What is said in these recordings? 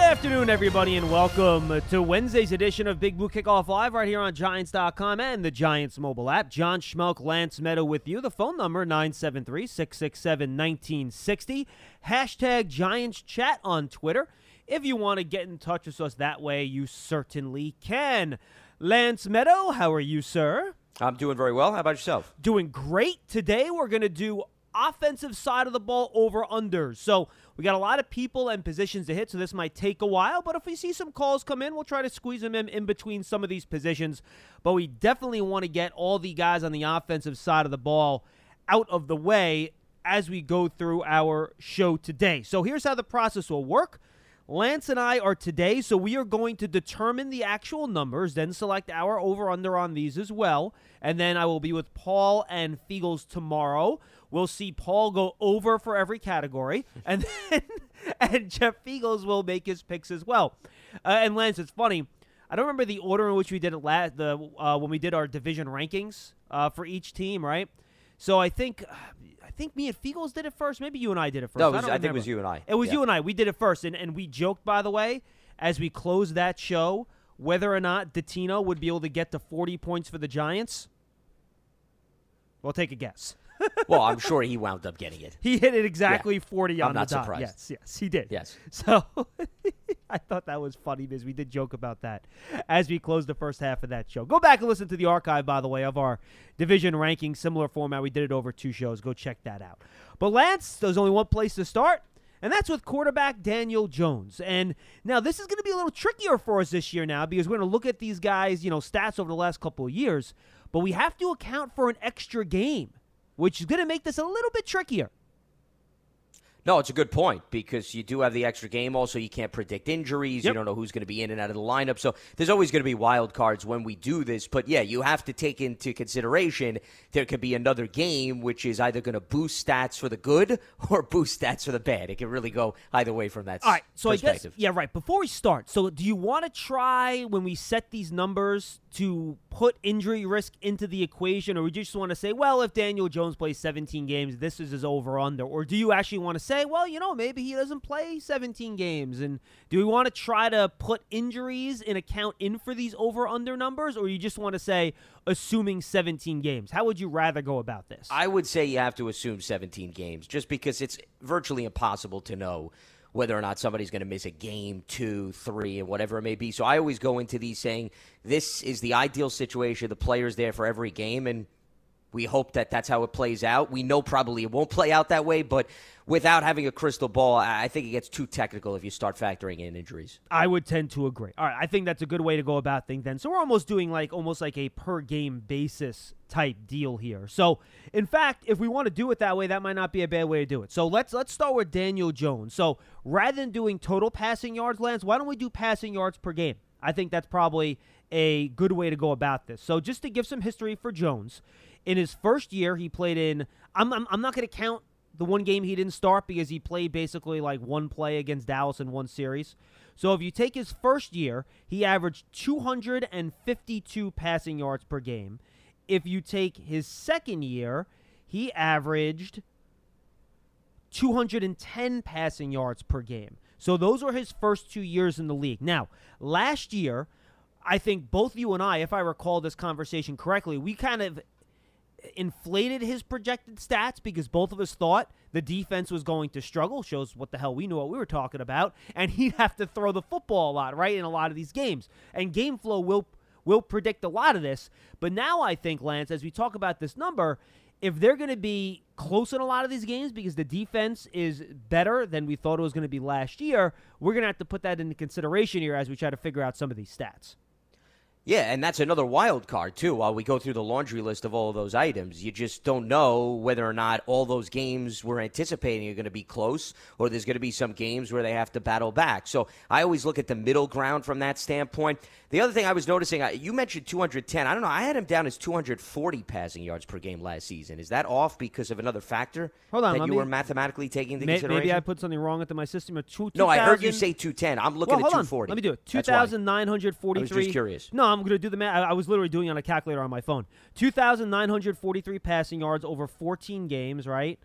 Good afternoon, everybody, and welcome to Wednesday's edition of Big Blue Kickoff Live right here on Giants.com and the Giants mobile app. John Schmeelk, Lance Meadow with you. The phone number 973 667 1960. Hashtag Giants Chat on Twitter. If you want to get in touch with us that way, you certainly can. Lance Meadow, how are you, sir? I'm doing very well. How about yourself? doing great. Today we're going to do offensive side of the ball over unders. So we got a lot of people and positions to hit, so this might take a while. But if we see some calls come in, we'll try to squeeze them in in between some of these positions. But we definitely want to get all the guys on the offensive side of the ball out of the way as we go through our show today. So here's how the process will work. Lance and I are today, so we are going to determine the actual numbers, then select our over under on these as well. And then I will be with Paul and Feagles tomorrow. We'll see Paul go over for every category, and then and Jeff Feagles will make his picks as well. Uh, and Lance, it's funny. I don't remember the order in which we did it last the uh, when we did our division rankings uh, for each team, right? So I think I think me and Feagles did it first. Maybe you and I did it first. No, it was- don't I think it was you and I. It was Yeah. you and I. We did it first, and, and we joked, by the way, as we closed that show, whether or not Dottino would be able to get to 40 points for the Giants. We'll take a guess. Well, I'm sure he wound up getting it. He hit it exactly 40 I'm on not the dot. surprised. Yes, yes, he did. Yes. So I thought that was funny because we did joke about that as we closed the first half of that show. Go back and listen to the archive, by the way, of our division ranking, similar format. We did it over two shows. Go check that out. But Lance, there's only one place to start. And that's with quarterback Daniel Jones. And now this is going to be a little trickier for us this year now because we're going to look at these guys, you know, stats over the last couple of years, but we have to account for an extra game, which is going to make this a little bit trickier. No, it's a good point because you do have the extra game. Also, you can't predict injuries. Yep. You don't know who's going to be in and out of the lineup. So there's always going to be wild cards when we do this. But yeah, you have to take into consideration there could be another game which is either going to boost stats for the good or boost stats for the bad. It can really go either way from that All right, so I guess yeah, right. Before we start, so do you want to try when we set these numbers to put injury risk into the equation, or would you just want to say, well, if Daniel Jones plays 17 games, this is his over under, or do you actually want to say, well, you know, maybe he doesn't play 17 games, and do we want to try to put injuries in account in for these over under numbers, or you just want to say assuming 17 games? How would you rather go about this? I would say you have to assume 17 games just because it's virtually impossible to know whether or not somebody's going to miss a game, two, three, and whatever it may be. So I always go into these saying this is the ideal situation. The player's there for every game, and we hope that that's how it plays out. We know probably it won't play out that way, but without having a crystal ball, I think it gets too technical if you start factoring in injuries. I would tend to agree. All right, I think that's a good way to go about things then. So we're almost doing like almost like a per game basis type deal here. So in fact, if we want to do it that way, that might not be a bad way to do it. So let's let's start with Daniel Jones. So rather than doing total passing yards, Lance, why don't we do passing yards per game? I think that's probably a good way to go about this. So just to give some history for Jones, in his first year, he played in. I'm I'm, I'm not going to count the one game he didn't start because he played basically like one play against Dallas in one series. So if you take his first year, he averaged 252 passing yards per game. If you take his second year, he averaged 210 passing yards per game. So those were his first two years in the league. Now, last year, I think both you and I, if I recall this conversation correctly, we kind of inflated his projected stats because both of us thought the defense was going to struggle. Shows what the hell we knew what we were talking about, and he'd have to throw the football a lot, right, in a lot of these games. And game flow will will predict a lot of this. But now I think, Lance, as we talk about this number, if they're going to be close in a lot of these games because the defense is better than we thought it was going to be last year, we're going to have to put that into consideration here as we try to figure out some of these stats. Yeah, and that's another wild card too. While we go through the laundry list of all of those items, you just don't know whether or not all those games we're anticipating are going to be close, or there's going to be some games where they have to battle back. So I always look at the middle ground from that standpoint. The other thing I was noticing, you mentioned 210. I don't know. I had him down as 240 passing yards per game last season. Is that off because of another factor Hold on, that you me- were mathematically taking into May- consideration? maybe I put something wrong into my system. A two, no, I heard you say 210. I'm looking well, at hold on. 240. Let me do it. 2,943. I was just curious. No, I'm going to do the math. I, I was literally doing it on a calculator on my phone. 2,943 passing yards over 14 games, right?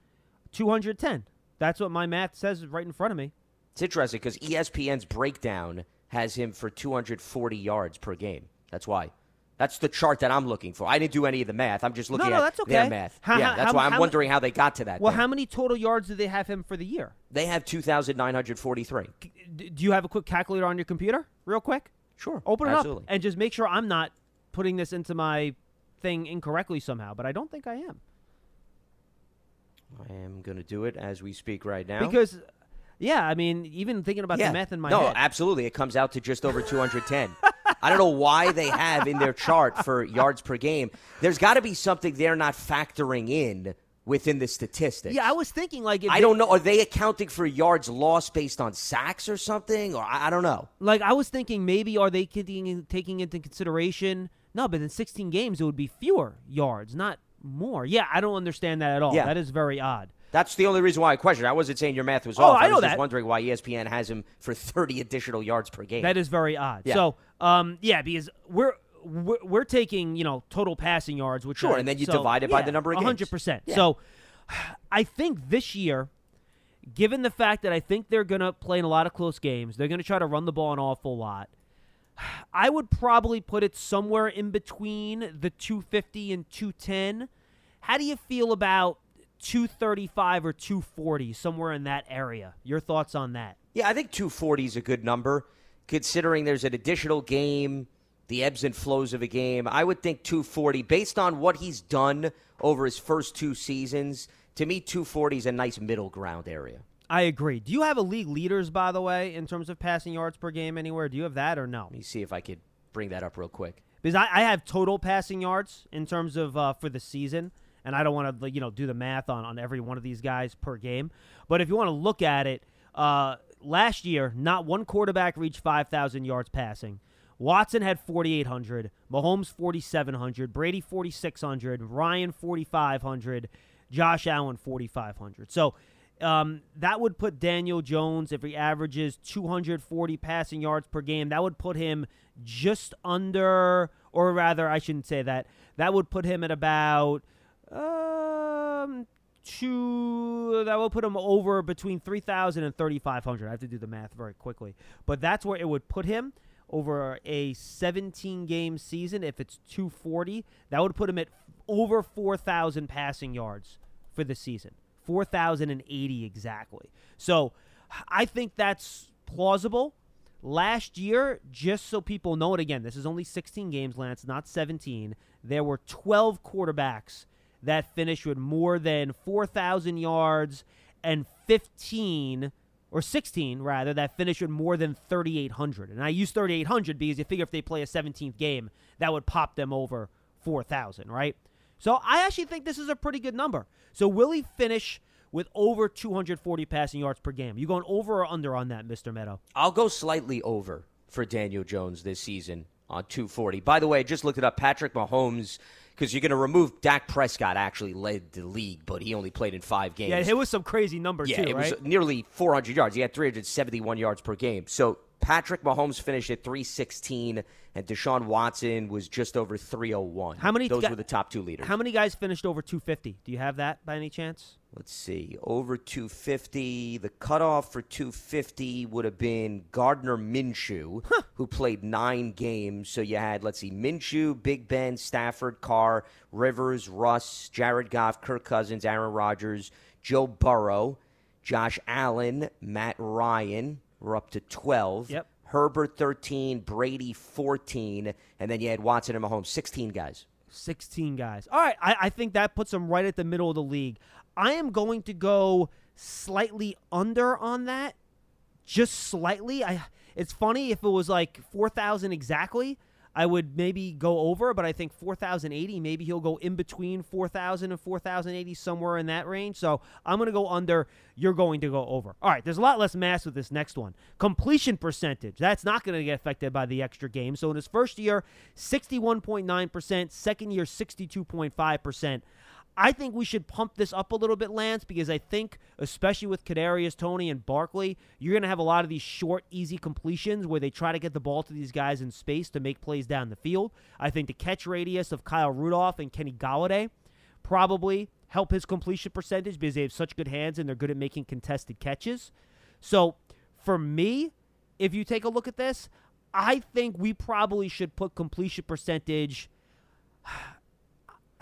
210. That's what my math says right in front of me. It's interesting because ESPN's breakdown has him for 240 yards per game. That's why. That's the chart that I'm looking for. I didn't do any of the math. I'm just looking no, at that's okay. their math. How- yeah, how- that's how- why I'm wondering how they got to that. Well, then. how many total yards do they have him for the year? They have 2,943. Do you have a quick calculator on your computer, real quick? Sure. Open it up and just make sure I'm not putting this into my thing incorrectly somehow. But I don't think I am I am going to do it as we speak right now. because, yeah, I mean, even thinking about yeah. the math in my no, head. absolutely. It comes out to just over 210. I don't know why they have in their chart for yards per game. There's got to be something they're not factoring in within the statistics. yeah, I was thinking like if I they- don't know. Are they accounting for yards lost based on sacks or something? Or I, I don't know. Like I was thinking, maybe are they taking taking into consideration? No, but in 16 games it would be fewer yards, not more. Yeah, I don't understand that at all. Yeah. That is very odd. That's the only reason why I questioned. I wasn't saying your math was Oh, off. I I, know was that. just wondering why ESPN has him for 30 additional yards per game. That is very odd. Yeah. So, um, yeah, because we're. We're, we're taking, you know, total passing yards, which Sure, are- and then you so, divide it by the number of games. 100%. So, I think this year, given the fact that I think they're going to play in a lot of close games, they're going to try to run the ball an awful lot. I would probably put it somewhere in between the 250 and 210. How do you feel about 235 or 240, somewhere in that area? Your thoughts on that? Yeah, I think 240 is a good number, considering there's an additional game, the ebbs and flows of a game. I would think 240, based on what he's done over his first two seasons. To me, 240 is a nice middle ground area. I agree. Do you have a league leaders, by the way, in terms of passing yards per game anywhere? Do you have that or no? Let me see if I could bring that up real quick. Because I, I have total passing yards in terms of uh, for the season, and I don't want to you know do the math on, on every one of these guys per game. But if you want to look at it, uh, last year not one quarterback reached five thousand yards passing. Watson had 4,800, Mahomes 4,700, Brady 4,600, Ryan 4,500, Josh Allen 4,500. So um, that would put Daniel Jones, if he averages 240 passing yards per game, that would put him just under, or rather, I shouldn't say that. That would put him at about um, two. That will put him over between 3,000 and 3,500. I have to do the math very quickly, but that's where it would put him over a 17 game season. If it's 240, that would put him at over 4,000 passing yards for the season. 4,080 exactly. So I think that's plausible. Last year, just so people know it again, this is only 16 games, Lance, not 17. There were 12 quarterbacks that finished with more than 4,000 yards and 15 or 16 rather that finished with more than 3800 and i use 3800 because you figure if they play a 17th game that would pop them over 4000 right? So i actually think this is a pretty good number. So will he finish with over 240 passing yards per game? You going over or under on that mr meadow? I'll go slightly over for Daniel Jones this season on 240. By the way, I just looked it up. Patrick Mahomes, because you're going to remove Dak Prescott, actually led the league, but he only played in five games. yeah it was some crazy number Yeah, too it right was nearly 400 yards. He had 371 yards per game. So Patrick Mahomes finished at 316, and Deshaun Watson was just over 301. How many Those ga- were the top two leaders. how many guys finished over 250 do you have that by any chance Let's see. Over 250. The cutoff for 250 would have been Gardner Minshew, who played nine games. So you had, let's see, Minshew, Big Ben, Stafford, Carr, Rivers, Russ, Jared Goff, Kirk Cousins, Aaron Rodgers, Joe Burrow, Josh Allen, Matt Ryan. We're up to 12. Yep. Herbert 13, Brady 14, and then you had Watson and Mahomes 16 guys. 16 guys. All right, I, I think that puts them right at the middle of the league. I am going to go slightly under on that, just slightly. I. It's funny if it was like 4,000 exactly. I would maybe go over, but I think 4,080, maybe he'll go in between 4,000 and 4,080, somewhere in that range. So I'm going to go under. You're going to go over. All right, there's a lot less mass with this next one. Completion percentage. That's not going to get affected by the extra game. So in his first year, 61.9%, second year, 62.5%. I think we should pump this up a little bit, Lance, because I think, especially with Kadarius, Toney, and Barkley, you're going to have a lot of these short, easy completions where they try to get the ball to these guys in space to make plays down the field. I think the catch radius of Kyle Rudolph and Kenny Golladay probably help his completion percentage because they have such good hands and they're good at making contested catches. So, for me, if you take a look at this, I think we probably should put completion percentage.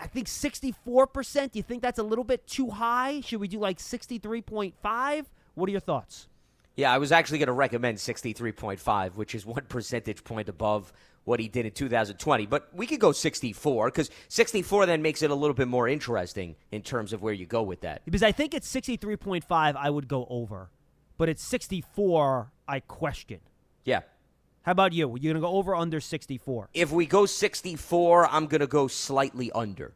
I think 64%. Do you think that's a little bit too high? Should we do like 63.5? What are your thoughts? Yeah, I was actually going to recommend 63.5, which is one percentage point above what he did in 2020. But we could go 64 because 64 then makes it a little bit more interesting in terms of where you go with that. Because I think at 63.5, I would go over. But at 64, I question. Yeah. How about you? You're going to go over under 64? If we go 64, I'm going to go slightly under.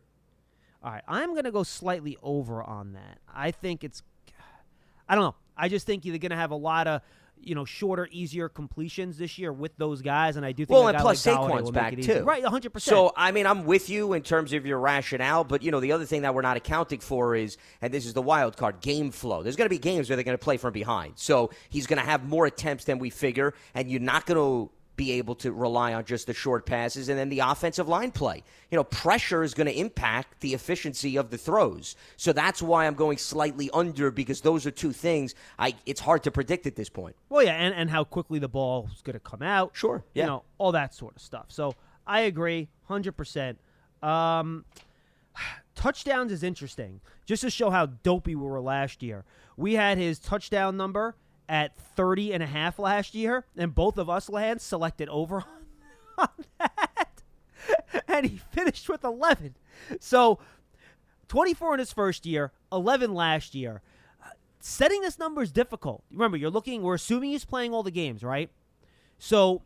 All right, I'm going to go slightly over on that. I think it's, I don't know. I just think you're going to have a lot of, you know, shorter, easier completions this year with those guys, and I do think. Well, and plus like Saquon's back too. Right, 100. percent So, I mean, I'm with you in terms of your rationale, but you know, the other thing that we're not accounting for is, and this is the wild card, game flow. There's going to be games where they're going to play from behind, so he's going to have more attempts than we figure, and you're not going to be able to rely on just the short passes and then the offensive line play. You know, pressure is going to impact the efficiency of the throws. So that's why I'm going slightly under because those are two things I it's hard to predict at this point. Well, yeah, and, and how quickly the ball is going to come out. Sure, yeah. You know, all that sort of stuff. So I agree, 100%. Um, touchdowns is interesting. Just to show how dopey we were last year. We had his touchdown number at 30 and a half last year, and both of us, Lance, selected over on that. And he finished with 11. So 24 in his first year, 11 last year. Uh, Setting this number is difficult. Remember, you're looking, we're assuming he's playing all the games, right? So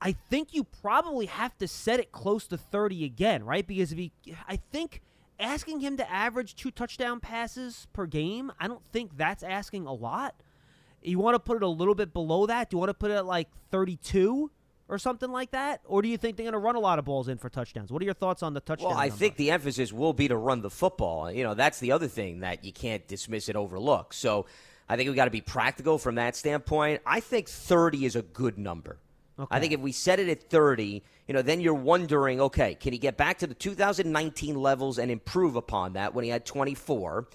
I think you probably have to set it close to 30 again, right? Because if he, I think asking him to average two touchdown passes per game, I don't think that's asking a lot. You want to put it a little bit below that? Do you want to put it at like 32 or something like that? Or do you think they're going to run a lot of balls in for touchdowns? What are your thoughts on the touchdown? Well, I number? think the emphasis will be to run the football. You know, that's the other thing that you can't dismiss and overlook. So I think we got to be practical from that standpoint. I think 30 is a good number. Okay. I think if we set it at 30, you know, then you're wondering, okay, can he get back to the 2019 levels and improve upon that when he had 24?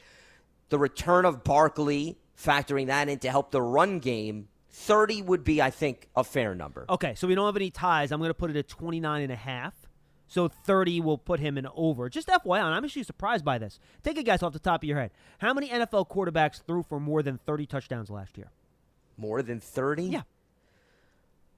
The return of Barkley, factoring that in to help the run game, 30 would be, I think, a fair number. Okay, so we don't have any ties. I'm going to put it at 29 and a half. So 30 will put him in over. Just FYI, I'm actually surprised by this. Take a guess off the top of your head. How many NFL quarterbacks threw for more than 30 touchdowns last year? More than 30? Yeah.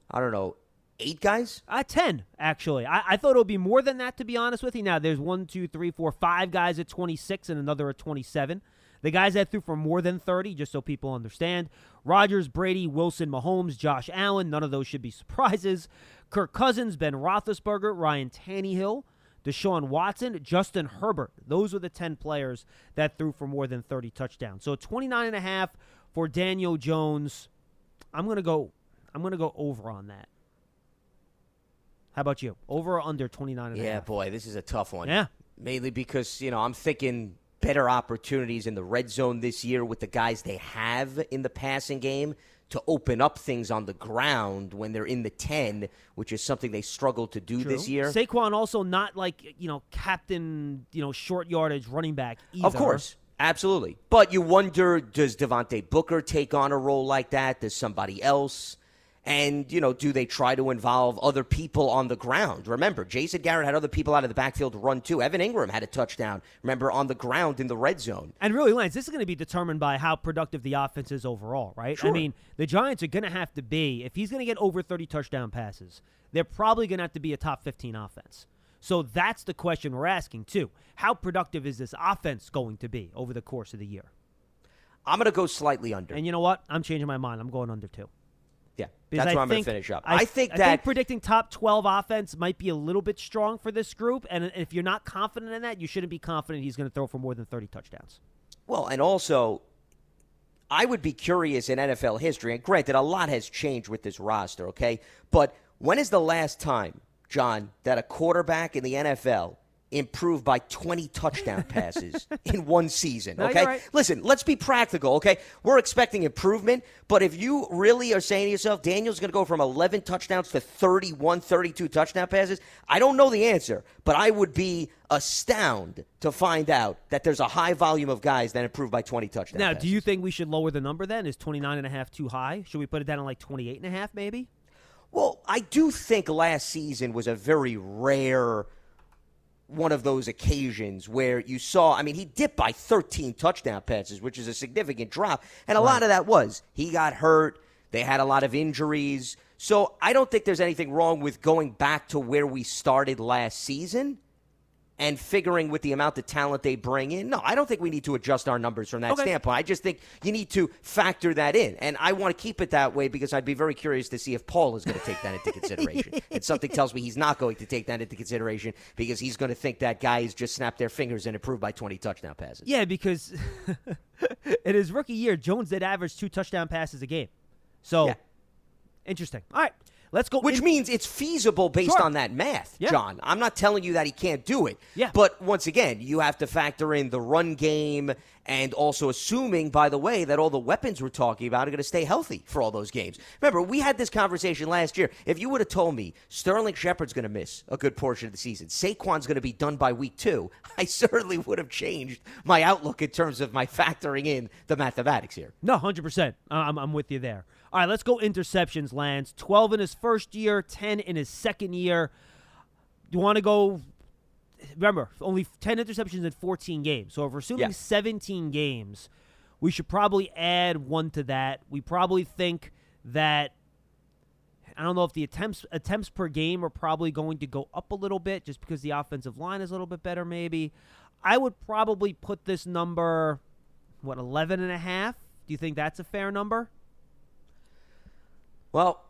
I don't know, eight guys? Uh, 10, actually. I, I thought it would be more than that, to be honest with you. Now, there's one, two, three, four, five guys at 26 and another at 27. The guys that threw for more than 30, just so people understand Rodgers, Brady, Wilson, Mahomes, Josh Allen. None of those should be surprises. Kirk Cousins, Ben Roethlisberger, Ryan Tannehill, Deshaun Watson, Justin Herbert. Those were the 10 players that threw for more than 30 touchdowns. So 29 and a half for Daniel Jones. I'm going to go I'm going to go over on that. How about you? Over or under 29 and a Yeah, half? boy, this is a tough one. Yeah. Mainly because, you know, I'm thinking better opportunities in the red zone this year with the guys they have in the passing game to open up things on the ground when they're in the 10, which is something they struggled to do this year. Saquon also not like, you know, captain, you know, short yardage running back either. Of course. Absolutely. But you wonder does Devontae Booker take on a role like that? Does somebody else? And, you know, do they try to involve other people on the ground? Remember, Jason Garrett had other people out of the backfield run too. Evan Engram had a touchdown, remember, on the ground in the red zone. And really, Lance, this is going to be determined by how productive the offense is overall, right? Sure. I mean, the Giants are going to have to be, if he's going to get over 30 touchdown passes, they're probably going to have to be a top 15 offense. So that's the question we're asking, too. How productive is this offense going to be over the course of the year? I'm going to go slightly under. And you know what? I'm changing my mind. I'm going under two. Yeah, Because that's I where I'm going to finish up. I, I, think I that think predicting top 12 offense might be a little bit strong for this group. And if you're not confident in that, you shouldn't be confident he's going to throw for more than 30 touchdowns. Well, and also, I would be curious in NFL history, and granted, a lot has changed with this roster, okay? But when is the last time, John, that a quarterback in the NFL improved by 20 touchdown passes in one season, No, okay? right. Listen, let's be practical, okay? We're expecting improvement, but if you really are saying to yourself, Daniel's going to go from 11 touchdowns to 31, 32 touchdown passes, I don't know the answer, but I would be astounded to find out that there's a high volume of guys that improve by 20 touchdowns. Now, do you think we should lower the number then? Is 29 and a half too high? Should we put it down to like 28 and a half maybe? Well, I do think last season was a very rare one of those occasions where you saw, I mean, he dipped by 13 touchdown passes, which is a significant drop. And a lot of that was he got hurt, they had a lot of injuries. So I don't think there's anything wrong with going back to where we started last season and figuring with the amount of talent they bring in. No, I don't think we need to adjust our numbers from that Okay. standpoint. I just think you need to factor that in. And I want to keep it that way because I'd be very curious to see if Paul is going to take that into consideration. and something tells me he's not going to take that into consideration because he's going to think that guys just snapped their fingers and improve by 20 touchdown passes. Yeah, because in his rookie year, Jones did average two touchdown passes a game. So, Yeah. interesting. All right, let's go. Which in- means it's feasible based Sure. on that math, Yeah. John. I'm not telling you that he can't do it. Yeah. But once again, you have to factor in the run game and also assuming, by the way, that all the weapons we're talking about are going to stay healthy for all those games. Remember, we had this conversation last year. If you would have told me Sterling Shepard's going to miss a good portion of the season, Saquon's going to be done by week two, I certainly would have changed my outlook in terms of my factoring in the mathematics here. No, hundred percent. I'm, I'm with you there. All right, let's go interceptions. Lance, twelve in his first year, ten in his second year. You want to go? Remember, only ten interceptions in fourteen games. So if we're assuming Yeah. seventeen games, we should probably add one to that. We probably think that I don't know if the attempts attempts per game are probably going to go up a little bit just because the offensive line is a little bit better maybe. I would probably put this number what 11 and a half. Do you think that's a fair number? Well,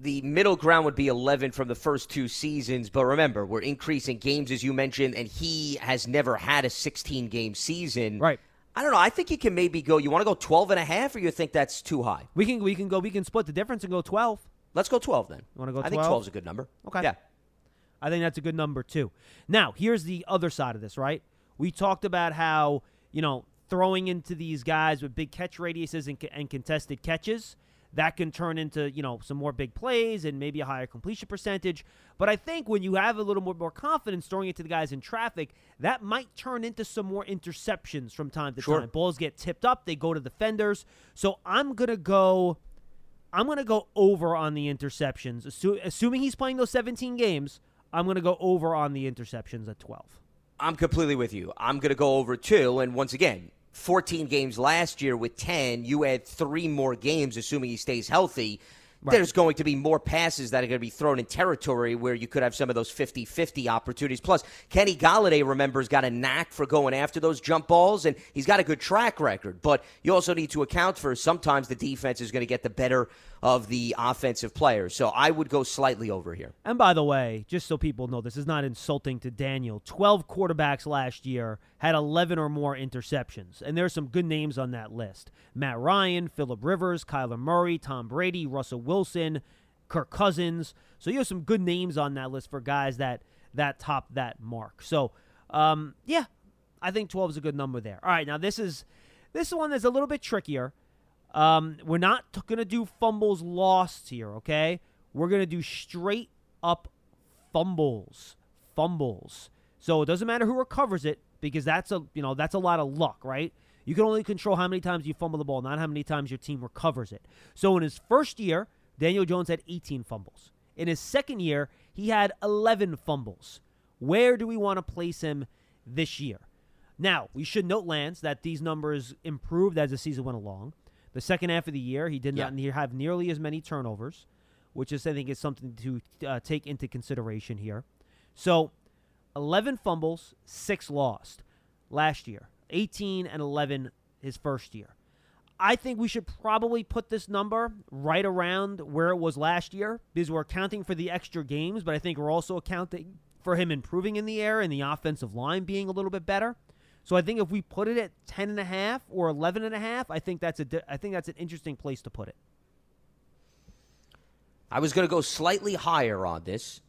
the middle ground would be 11 from the first two seasons, but remember, we're increasing games as you mentioned, and he has never had a 16 game season. Right. I don't know. I think you can maybe go. You want to go 12 and a half, or you think that's too high? We can we can go we can split the difference and go 12. Let's go 12 then. You wanna go 12? I think 12? 12 is a good number. Okay. Yeah. I think that's a good number too. Now, here's the other side of this, right? We talked about how, you know, throwing into these guys with big catch radiuses and, and contested catches, that can turn into, you know, some more big plays and maybe a higher completion percentage. But I think when you have a little more, more confidence throwing it to the guys in traffic, that might turn into some more interceptions from time to Sure. time. Balls get tipped up, they go to defenders. So I'm going to go I'm to go over on the interceptions. Assu- assuming he's playing those 17 games, I'm going to go over on the interceptions at 12. I'm completely with you. I'm going to go over two. And once again, 14 games last year with 10, you add three more games, assuming he stays healthy. There's going to be more passes that are going to be thrown in territory where you could have some of those 50 50 opportunities. Plus, Kenny Golladay, remember, has got a knack for going after those jump balls, and he's got a good track record. But you also need to account for sometimes the defense is going to get the better of the offensive players. So I would go slightly over here. And by the way, just so people know, this is not insulting to Daniel. 12 quarterbacks last year had 11 or more interceptions. And there's some good names on that list Matt Ryan, Philip Rivers, Kyler Murray, Tom Brady, Russell Wilson, Kirk Cousins. So you have some good names on that list for guys that that top that mark. So, um, yeah, I think 12 is a good number there. All right, now this is this one is a little bit trickier. Um, we're not t- gonna do fumbles lost here, okay? We're gonna do straight up fumbles, fumbles. So it doesn't matter who recovers it because that's a you know that's a lot of luck, right? You can only control how many times you fumble the ball, not how many times your team recovers it. So in his first year, Daniel Jones had 18 fumbles. In his second year, he had 11 fumbles. Where do we want to place him this year? Now, we should note, Lance, that these numbers improved as the season went along. The second half of the year, he did not ne- have nearly as many turnovers, which is, I think, is something to uh, take into consideration here. So, 11 fumbles, six lost last year. 18 and 11 his first year. I think we should probably put this number right around where it was last year because we're accounting for the extra games, but I think we're also accounting for him improving in the air and the offensive line being a little bit better. So I think if we put it at 10 and a half or 11 and a half, I think that's a I think that's an interesting place to put it. I was going to go slightly higher on this,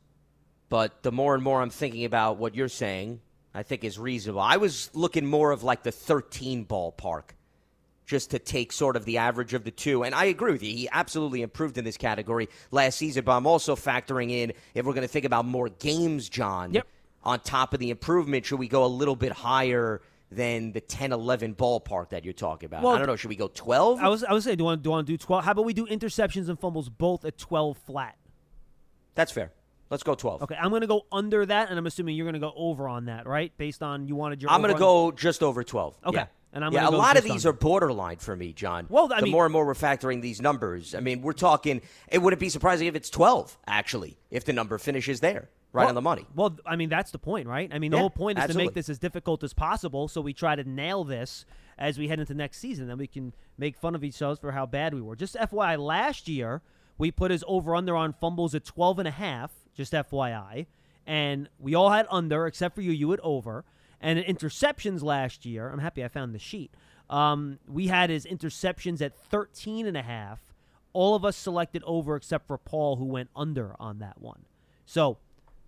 but the more and more I'm thinking about what you're saying, I think is reasonable. I was looking more of like the 13 ballpark just to take sort of the average of the two. And I agree with you. He absolutely improved in this category last season, but I'm also factoring in if we're going to think about more games, John, Yep. on top of the improvement, should we go a little bit higher than the 10 11 ballpark that you're talking about? Well, I don't know. Should we go 12? I was I was saying, do you want do you want to do 12? How about we do interceptions and fumbles both at 12 flat? That's fair. Let's go 12. Okay, I'm going to go under that, and I'm assuming you're going to go over on that, right? Based on you wanted your. I'm going to go just over 12. Okay. Yeah. And I'm yeah, a lot of these under. are borderline for me, John. Well, I the mean- more and more we're factoring these numbers, I mean, we're talking. It wouldn't be surprising if it's 12, actually, if the number finishes there, right Well- on the money. Well, I mean, that's the point, right? I mean, the Yeah, whole point is to make this as difficult as possible, so we try to nail this as we head into next season. Then we can make fun of each other for how bad we were. Just FYI, last year we put his over under on fumbles at 12 and a half. Just FYI, and we all had under except for you. You had over. And interceptions last year, I'm happy I found the sheet. Um, we had his interceptions at 13 and a half. All of us selected over except for Paul, who went under on that one. So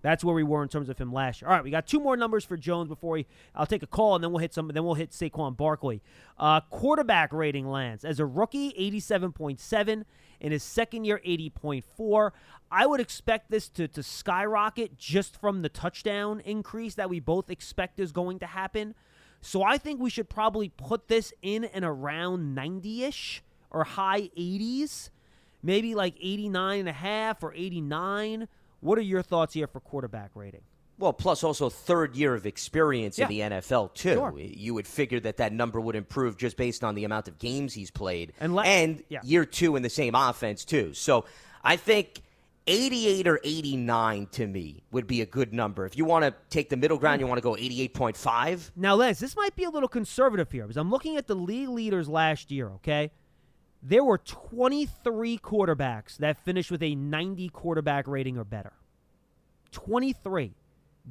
that's where we were in terms of him last year. All right, we got two more numbers for Jones before we. I'll take a call and then we'll hit some. Then we'll hit Saquon Barkley. Uh, quarterback rating Lance as a rookie, eighty-seven point seven. In his second year, eighty point four. I would expect this to to skyrocket just from the touchdown increase that we both expect is going to happen. So I think we should probably put this in and around ninety-ish or high eighties maybe like 89 and a half or 89. What are your thoughts here for quarterback rating? Well, plus also third year of experience in the NFL too. Sure. You would figure that that number would improve just based on the amount of games he's played, And le- yeah. year two in the same offense too. So I think. 88 or 89 to me would be a good number. If you want to take the middle ground, hmm. you want to go 88.5. Now, Lance, this might be a little conservative here because I'm looking at the league leaders last year, okay? There were 23 quarterbacks that finished with a 90 quarterback rating or better. 23.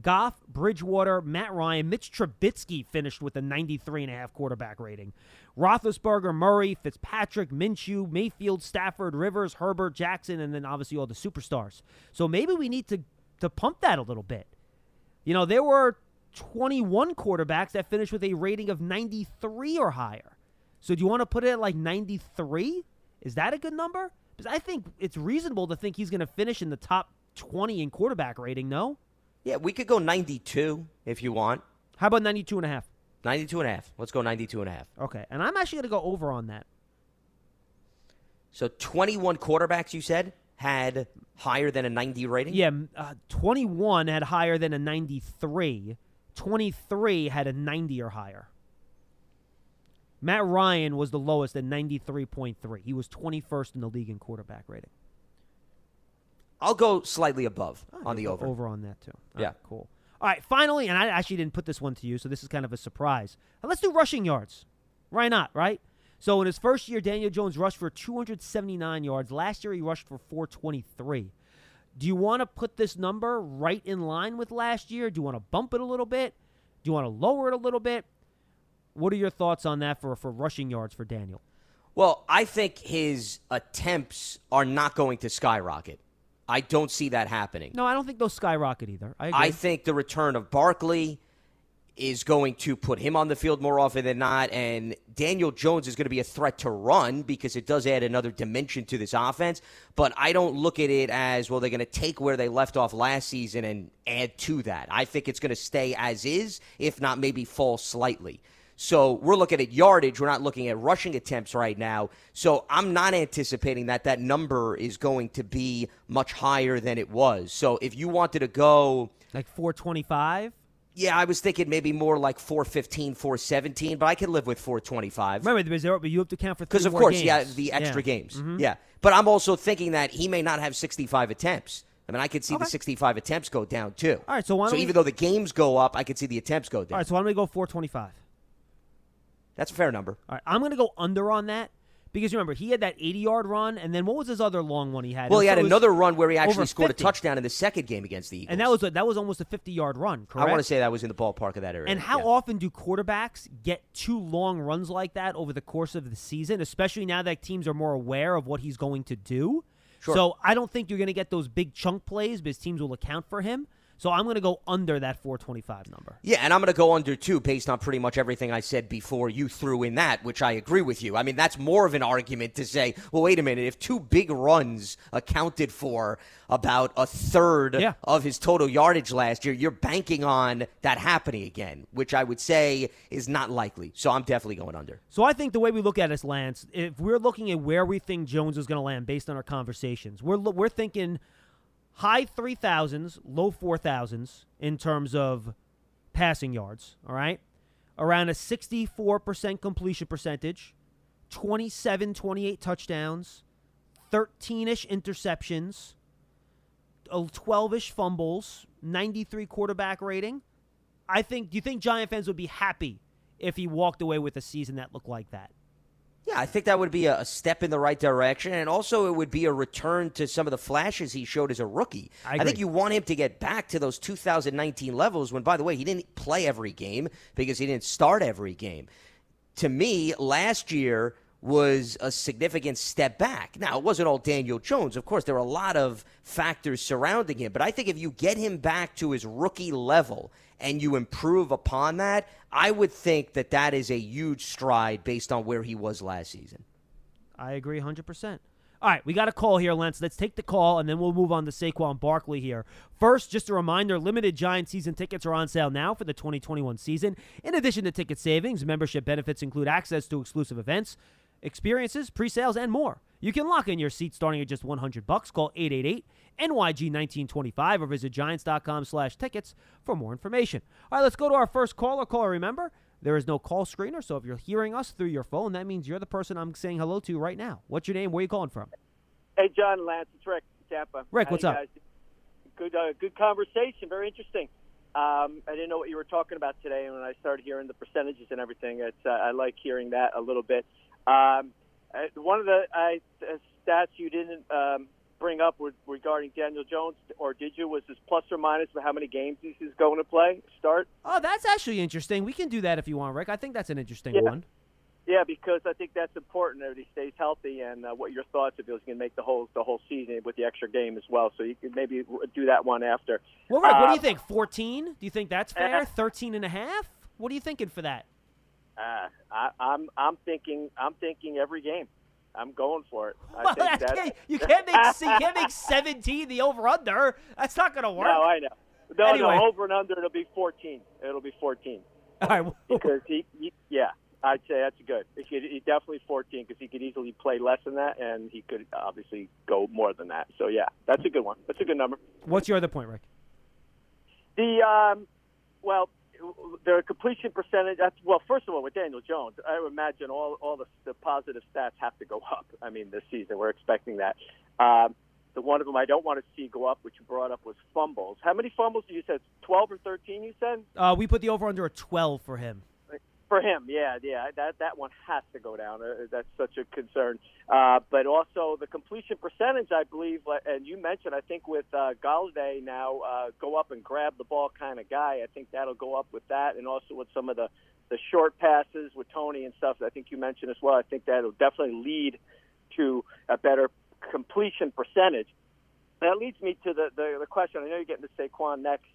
Goff, Bridgewater, Matt Ryan, Mitch Trubisky finished with a 93 and a half quarterback rating. Roethlisberger, Murray, Fitzpatrick, Minshew, Mayfield, Stafford, Rivers, Herbert, Jackson, and then obviously all the superstars. So maybe we need to to pump that a little bit. You know, there were 21 quarterbacks that finished with a rating of 93 or higher. So do you want to put it at like 93? Is that a good number? Because I think it's reasonable to think he's going to finish in the top 20 in quarterback rating, no? Yeah, we could go 92 if you want. How about 92 and a half? 92 and a half. Let's go 92 and a half. Okay. And I'm actually going to go over on that. So 21 quarterbacks, you said, had higher than a 90 rating? Yeah, uh, 21 had higher than a 93. 23 had a 90 or higher. Matt Ryan was the lowest at 93.3. He was 21st in the league in quarterback rating. I'll go slightly above oh, on the over. Over on that too. All Yeah. right, cool. All right, finally, and I actually didn't put this one to you, so this is kind of a surprise. Now, let's do rushing yards. Why not, right? So in his first year, Daniel Jones rushed for 279 yards. Last year, he rushed for 423. Do you want to put this number right in line with last year? Do you want to bump it a little bit? Do you want to lower it a little bit? What are your thoughts on that for, for rushing yards for Daniel? Well, I think his attempts are not going to skyrocket. I don't see that happening. No, I don't think those skyrocket either. I agree. I think the return of Barkley is going to put him on the field more often than not, and Daniel Jones is going to be a threat to run because it does add another dimension to this offense. But I don't look at it as well. They're going to take where they left off last season and add to that. I think it's going to stay as is, if not maybe fall slightly. So we're looking at yardage. We're not looking at rushing attempts right now. So I'm not anticipating that that number is going to be much higher than it was. So if you wanted to go, like 425. yeah, I was thinking maybe more like 415, 417, but I could live with 425. Remember, because there- you have to count for Because of course, games. yeah, the extra Yeah. Mm-hmm. games. Yeah. But I'm also thinking that he may not have 65 attempts. I mean, I could see Okay. the 65 attempts go down too. All right, so why don't so we- even though the games go up, I could see the attempts go down. All right, so why don't we go 425? That's a fair number. All right, I'm going to go under on that Because remember, he had that 80 yard run, and then what was his other long one he had? Well, he had another run where he actually scored 50. a touchdown in the second game against the Eagles. And that was a, that was almost a 50 yard run, correct? I want to say that was in the ballpark of that area. And how yeah. often do quarterbacks get two long runs like that over the course of the season, especially now that teams are more aware of what he's going to do? Sure. So I don't think you're going to get those big chunk plays because teams will account for him. So I'm going to go under that 425 number. Yeah, and I'm going to go under two based on pretty much everything I said before you threw in that, which I agree with you. I mean, that's more of an argument to say, well, wait a minute, if two big runs accounted for about a third Yeah. of his total yardage last year, you're banking on that happening again, which I would say is not likely. So I'm definitely going under. So I think the way we look at this, Lance, if we're looking at where we think Jones is going to land based on our conversations, we're we're thinking high three thousands, low four thousands in terms of passing yards. All right, around a sixty-four percent completion percentage, 27, 28 touchdowns, thirteen-ish interceptions, uh, twelve-ish fumbles, ninety-three quarterback rating. I think. Do you think Giant fans would be happy if he walked away with a season that looked like that? Yeah, I think that would be a, step in the right direction, and also it would be a return to some of the flashes he showed as a rookie. I think you want him to get back to those 2019 levels. When, by the way, he didn't play every game because he didn't start every game. To me, last year was a significant step back. Now, it wasn't all Daniel Jones. Of course, there were a lot of factors surrounding him, but I think if you get him back to his rookie level and you improve upon that, I would think that that is a huge stride based on where he was last season. I agree 100%. All right, we got a call here, Lance. Let's take the call, and then we'll move on to Saquon Barkley here. First, just a reminder limited Giant season tickets are on sale now for the 2021 season. In addition to ticket savings, membership benefits include access to exclusive events, experiences, pre sales, and more. You can lock in your seat starting at just 100 bucks. Call 888 NYG 1925 or visit giants.com slash tickets for more information. All right, let's go to our first caller. Caller, remember, there is no call screener, so if you're hearing us through your phone, that means you're the person I'm saying hello to right now. What's your name? Where are you calling from? Hey, John Lance, it's Rick, Tampa. Rick, what's up? guys? Good, uh, good conversation. Very interesting. Um, I didn't know what you were talking about today, and when I started hearing the percentages and everything, it's, uh, I like hearing that a little bit. Um, uh, one of the uh, stats you didn't um, bring up regarding Daniel Jones, or did you, was his plus or minus for how many games he's going to play, start? Oh, that's actually interesting. We can do that if you want, Rick. I think that's an interesting Yeah. one. Yeah, because I think that's important that he stays healthy, and uh, what your thoughts if he was going to make the whole the whole season with the extra game as well. So you could maybe do that one after. Well, Rick, what do you think? 14? Do you think that's fair? 13 and a half? What are you thinking for that? Uh, I, I'm I'm thinking I'm thinking every game. I'm going for it. I Well, think that's- that, you can't make you can't make 17 the over under. That's not going to work. No, I know. No, Anyway. no, over and under it'll be 14. It'll be 14 All right. because he, he yeah, I'd say that's good. He could he definitely 14 because he could easily play less than that, and he could obviously go more than that. So yeah, that's a good one. That's a good number. What's your other point, Rick? The um, well, the completion percentage. That's well. First of all, with Daniel Jones, I would imagine all all the, the positive stats have to go up. I mean, this season we're expecting that. Um, the one of them I don't want to see go up, which you brought up, was fumbles. How many fumbles did you said? Twelve or thirteen? You said Uh, we put the over under a 12 for him. For him. Yeah, yeah. That that one has to go down. Uh, that's such a concern. Uh, but also the completion percentage, I believe, and you mentioned, I think with uh, Golladay now, uh, go up and grab the ball kind of guy. I think that'll go up with that, and also with some of the the short passes with Toney and stuff. I think you mentioned as well. I think that'll definitely lead to a better completion percentage. That leads me to the the, the question. I know you're getting to Saquon next,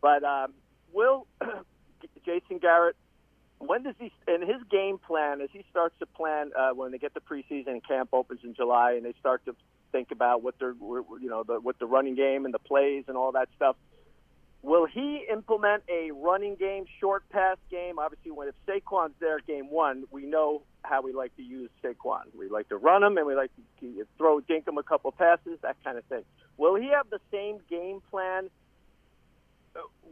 but um, will Jason Garrett when does he in his game plan as he starts to plan uh, when they get the preseason camp opens in July and they start to think about what they're you know the with the running game and the plays and all that stuff will he implement a running game short pass game? Obviously when if Saquon's there game 1 we know how we like to use Saquon. We like to run him and we like to throw dink him a couple passes that kind of thing. Will he have the same game plan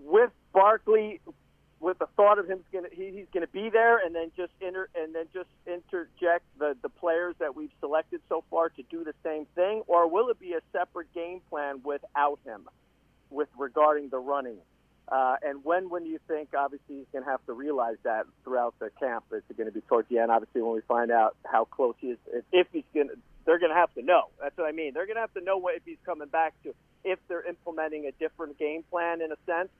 with Barkley with the thought of him to he, he's going to be there and then just inter and then just interject the the players that we've selected so far to do the same thing or will it be a separate game plan without him with regarding the running Uh, and when when do you think? Obviously, he's going to have to realize that throughout the camp. Is it going to be towards the end? Obviously, when we find out how close he is, if, if he's going, to they're going to have to know. That's what I mean. They're going to have to know what if he's coming back to. If they're implementing a different game plan in a sense,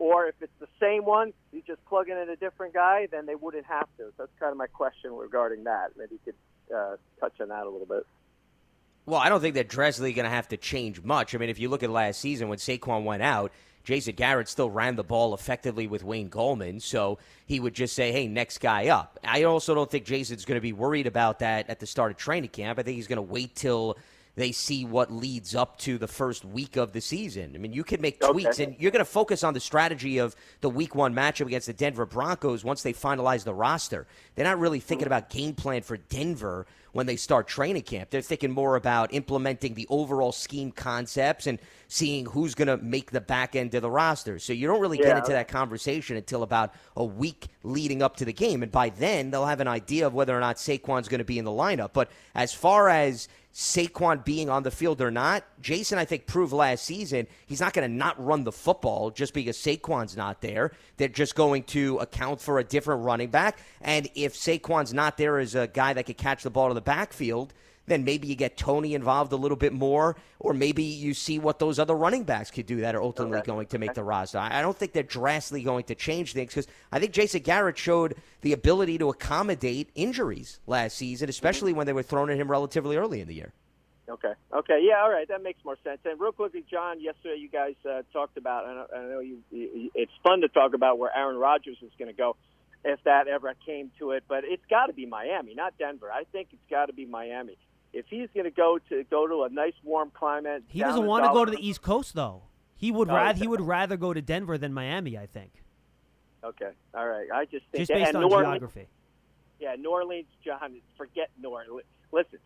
or if it's the same one, you just plugging in a different guy, then they wouldn't have to. So that's kind of my question regarding that. Maybe you could uh, touch on that a little bit. Well, I don't think that Dresley going to have to change much. I mean, if you look at last season when Saquon went out, Jason Garrett still ran the ball effectively with Wayne Gallman, so he would just say, hey, next guy up. I also don't think Jason's going to be worried about that at the start of training camp. I think he's going to wait till they see what leads up to the first week of the season. I mean, you can make tweaks, okay. and you're going to focus on the strategy of the week one matchup against the Denver Broncos once they finalize the roster. They're not really thinking mm-hmm. about game plan for Denver when they start training camp. They're thinking more about implementing the overall scheme concepts and seeing who's going to make the back end of the roster. So you don't really yeah. get into that conversation until about a week leading up to the game. And by then, they'll have an idea of whether or not Saquon's going to be in the lineup. But as far as Saquon being on the field or not, Jason, I think, proved last season he's not going to not run the football just because Saquon's not there. They're just going to account for a different running back. And if Saquon's not there as a guy that could catch the ball to the backfield, then maybe you get Toney involved a little bit more, or maybe you see what those other running backs could do that are ultimately okay. going to make the roster. I don't think they're drastically going to change things because I think Jason Garrett showed the ability to accommodate injuries last season, especially when they were thrown at him relatively early in the year. Okay. Okay. Yeah. All right. That makes more sense. And real quickly, John, yesterday you guys uh, talked about, and I, know you, you, it's fun to talk about where Aaron Rodgers is going to go if that ever came to it, but it's got to be Miami, not Denver. I think it's got to be Miami if he's going to go to go to a nice warm climate, he doesn't want to go to the East Coast though. He would oh, rather he would rather go to Denver than Miami. I think. Okay, all right. I just think just based on New geography. Yeah, New Orleans, John. Forget New Orleans. Listen,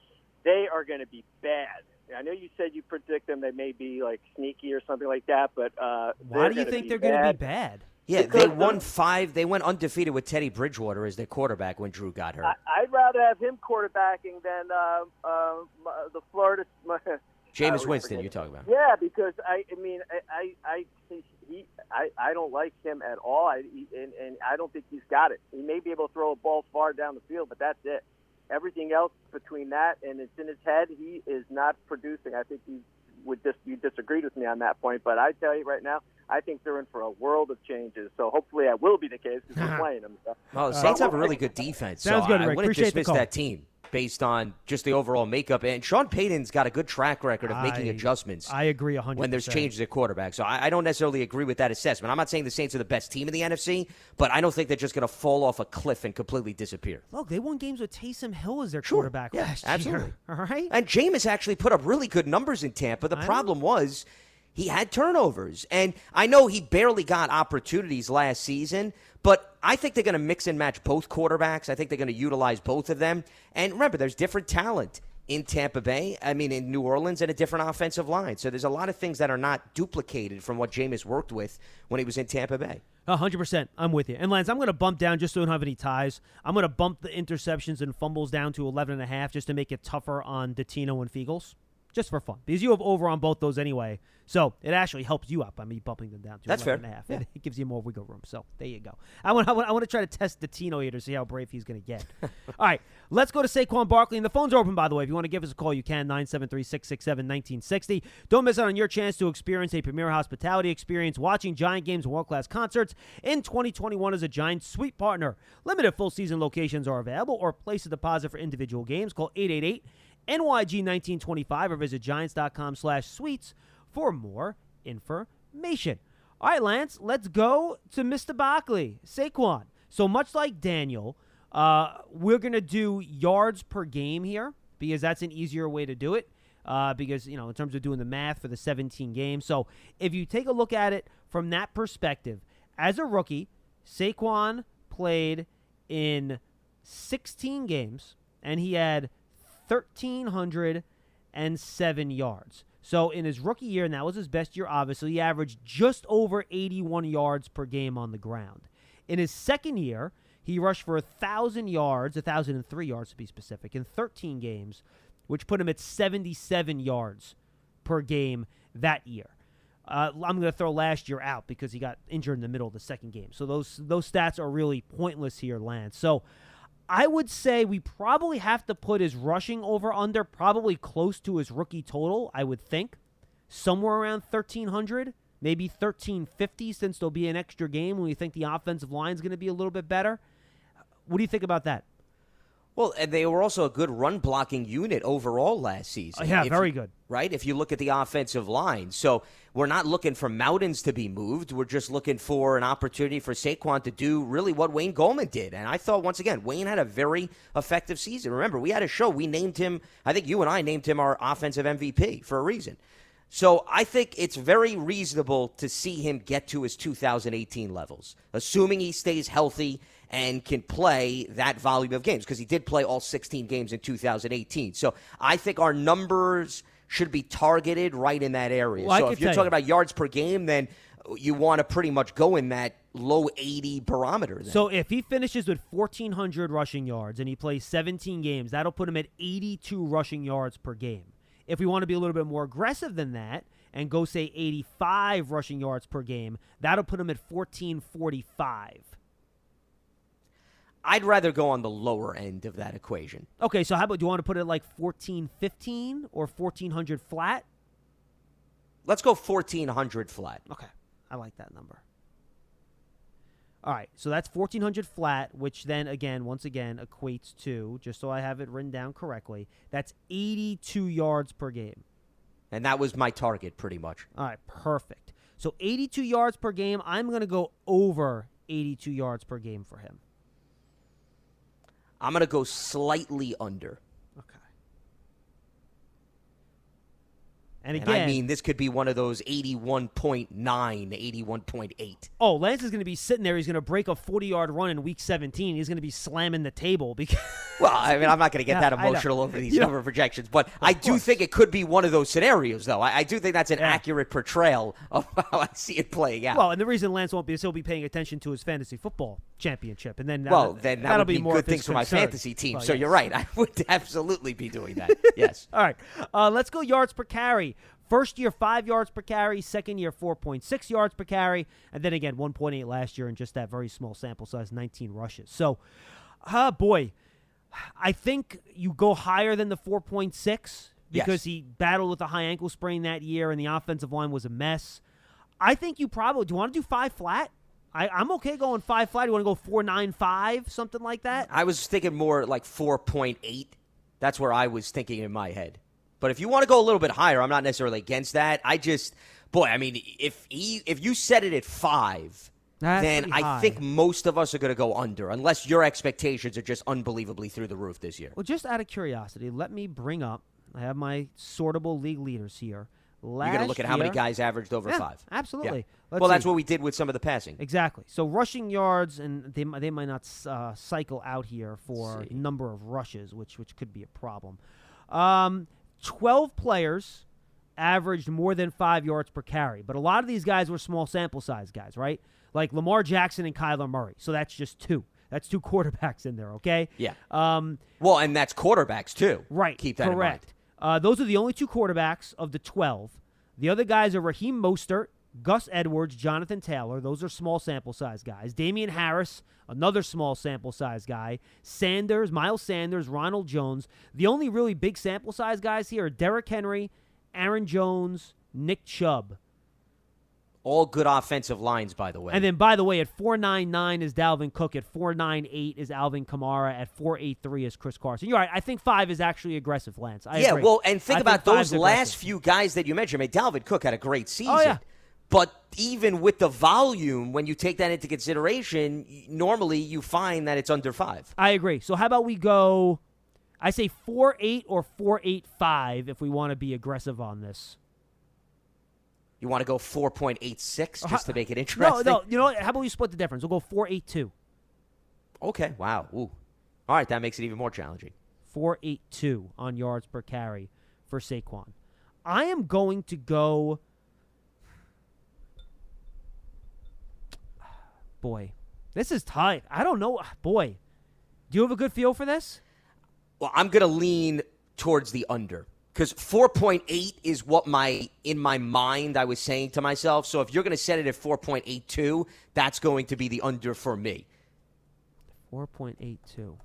they are going to be bad. I know you said you predict them; they may be like sneaky or something like that. But uh, why do you think they're going to be bad? Yeah, they won five. They went undefeated with Teddy Bridgewater as their quarterback when Drew got hurt. I, would rather have him quarterbacking than uh, uh, the Florida. Jameis Winston, you're talking about? Yeah, because I, I mean, I, I, I he, I, I don't like him at all. I, he, and, and I don't think he's got it. He may be able to throw a ball far down the field, but that's it. Everything else between that and it's in his head, he is not producing. I think he would just you disagreed with me on that point, but I tell you right now, I think they're in for a world of changes. So hopefully that will be the case because we're playing them. So. Well, the uh, Saints have a really good defense. Sounds so good, I Rick. wouldn't Appreciate dismiss that team based on just the overall makeup. And Sean Payton's got a good track record of making I, adjustments. I agree 100 When there's changes at quarterback. So I, I, don't necessarily agree with that assessment. I'm not saying the Saints are the best team in the NFC, but I don't think they're just going to fall off a cliff and completely disappear. Look, they won games with Taysom Hill as their sure. quarterback yeah, last absolutely. year. All right. And Jameis actually put up really good numbers in Tampa. The problem was he had turnovers. And I know he barely got opportunities last season, but I think they're going to mix and match both quarterbacks. I think they're going to utilize both of them. And remember, there's different talent in Tampa Bay, I mean, in New Orleans, and a different offensive line. So there's a lot of things that are not duplicated from what Jameis worked with when he was in Tampa Bay. hundred percent, I'm with you. And Lance, I'm going to bump down just so we don't have any ties. I'm going to bump the interceptions and fumbles down to 11 and a half just to make it tougher on Dottino and Feagles just for fun because you have over on both those anyway. So it actually helps you out by me bumping them down to That's fair. and a half. Yeah. It, it, gives you more wiggle room. So there you go. I want, I want, I want to try to test Dottino here to see how brave he's going to get. All right, let's go to Saquon Barkley. And the phones are open, by the way. If you want to give us a call, you can 973 667 1960. Don't miss out on your chance to experience a premier hospitality experience watching Giant games and world class concerts in 2021 as a Giant Suite partner. Limited full season locations are available or place a deposit for individual games. Call 888 NYG1925 or visit giants.com slash suites for more information. All right, Lance, let's go to Mr. Barkley, Saquon. So much like Daniel, uh, we're going to do yards per game here because that's an easier way to do it. Uh, because, you know, in terms of doing the math for the 17 games. So if you take a look at it from that perspective, as a rookie, Saquon played in 16 games and he had 1,307 yards. So in his rookie year, and that was his best year, obviously, he averaged just over 81 yards per game on the ground. In his second year, he rushed for 1,000 yards, 1,003 yards to be specific, in 13 games, which put him at 77 yards per game that year. Uh, I'm going to throw last year out because he got injured in the middle of the second game. So those those stats are really pointless here, Lance. So I would say we probably have to put his rushing over under probably close to his rookie total. I would think somewhere around 1300, maybe 1350, since there'll be an extra game when we think the offensive line is going to be a little bit better. What do you think about that? Well, and they were also a good run blocking unit overall last season. Yeah, If very you- good. Right? If you look at the offensive line. So we're not looking for mountains to be moved. We're just looking for an opportunity for Saquon to do really what Wayne Gallman did. And I thought, once again, Wayne had a very effective season. Remember, we had a show. We named him, I think you and I named him our offensive MVP for a reason. So I think it's very reasonable to see him get to his 2018 levels, assuming he stays healthy and can play that volume of games because he did play all 16 games in 2018. So I think our numbers should be targeted right in that area. Well, so if you're talking you. about yards per game, then you want to pretty much go in that low 80 barometer. Then. So if he finishes with 1,400 rushing yards and he plays 17 games, that'll put him at 82 rushing yards per game. If we want to be a little bit more aggressive than that and go, say, 85 rushing yards per game, that'll put him at 1,445. I'd rather go on the lower end of that equation. Okay, so how about do you want to put it like 1,415 or 1,400 flat? Let's go 1400 flat. Okay, I like that number. All right, so that's 1400 flat, which then again, once again, equates to, just so I have it written down correctly, that's 82 yards per game. And that was my target pretty much. All right, perfect. So 82 yards per game. I'm going to go over 82 yards per game for him. I'm going to go slightly under. Okay. And And again, I mean, this could be one of those 81.9, 81.8. oh, Lance is going to be sitting there. He's going to break a 40 yard run in week 17. He's going to be slamming the table because. Well, I mean, I'm not going to get Yeah, that emotional over these know- number projections, but I do course. think it could be one of those scenarios, though. I, I do think that's an Yeah. accurate portrayal of how I see it playing out. Well, and the reason Lance won't be is he'll be paying attention to his fantasy football championship, and then Well, that- then that that'll would be be more good of things for my fantasy team. Well, so yes. you're right. I would absolutely be doing that. Yes. All right, uh, let's go yards per carry. First year, five yards per carry. Second year, 4.6 yards per carry. And then again, 1.8 last year in just that very small sample size, 19 rushes. So, uh, boy, I think you go higher than the 4.6 because Yes. he battled with a high ankle sprain that year and the offensive line was a mess. I think you probably, do you want to do five flat? I, I'm okay going five flat. You want to go 4.95, something like that? I was thinking more like 4.8. That's where I was thinking in my head. But if you want to go a little bit higher, I'm not necessarily against that. I just, boy, I mean, if he, if you set it at five, That's then I think most of us are going to go under, unless your expectations are just unbelievably through the roof this year. Well, just out of curiosity, let me bring up. I have my sortable league leaders here. Last You're going to look at how many guys averaged over Yeah, five. absolutely. Yeah. Well, that's what we did with some of the passing. Exactly. So rushing yards, and they they might not uh, cycle out here for see. number of rushes, which which could be a problem. Um, Twelve players averaged more than five yards per carry, but a lot of these guys were small sample size guys, right? Like Lamar Jackson and Kyler Murray. So that's just two. That's two quarterbacks in there. Okay. Yeah. Um, Well, and that's quarterbacks too. Right. Keep that correct. Uh, those are the only two quarterbacks of the 12. The other guys are Raheem Mostert, Gus Edwards, Jonathan Taylor. Those are small sample size guys. Damien Harris, another small sample size guy. Sanders, Miles Sanders, Ronald Jones. The only really big sample size guys here are Derrick Henry, Aaron Jones, Nick Chubb. All good offensive lines, by the way. And then, by the way, at 499 is Dalvin Cook. At 498 is Alvin Kamara. At 483 is Chris Carson. You're right. I think five is actually aggressive, Lance. I yeah, agree. well, and think I about five's those last aggressive. few guys that you mentioned. I mean, Dalvin Cook had a great season. Oh, yeah. But even with the volume, when you take that into consideration, normally you find that it's under five. I agree. So how about we go? I say four eight or four eight five if we want to be aggressive on this. You want to go 4.86 Uh, just to make it interesting? No, no. You know what? How about we split the difference? We'll go four eight two. Okay, wow. Ooh. All right, that makes it even more challenging. Four eight two on yards per carry for Saquon. I am going to go. Boy, this is tight. I don't know. Ah, boy, do you have a good feel for this? Well, I'm going to lean towards the under. because 4.8 is what my in my mind I was saying to myself. So if you're going to set it at 4.82, that's going to be the under for me. 4.82.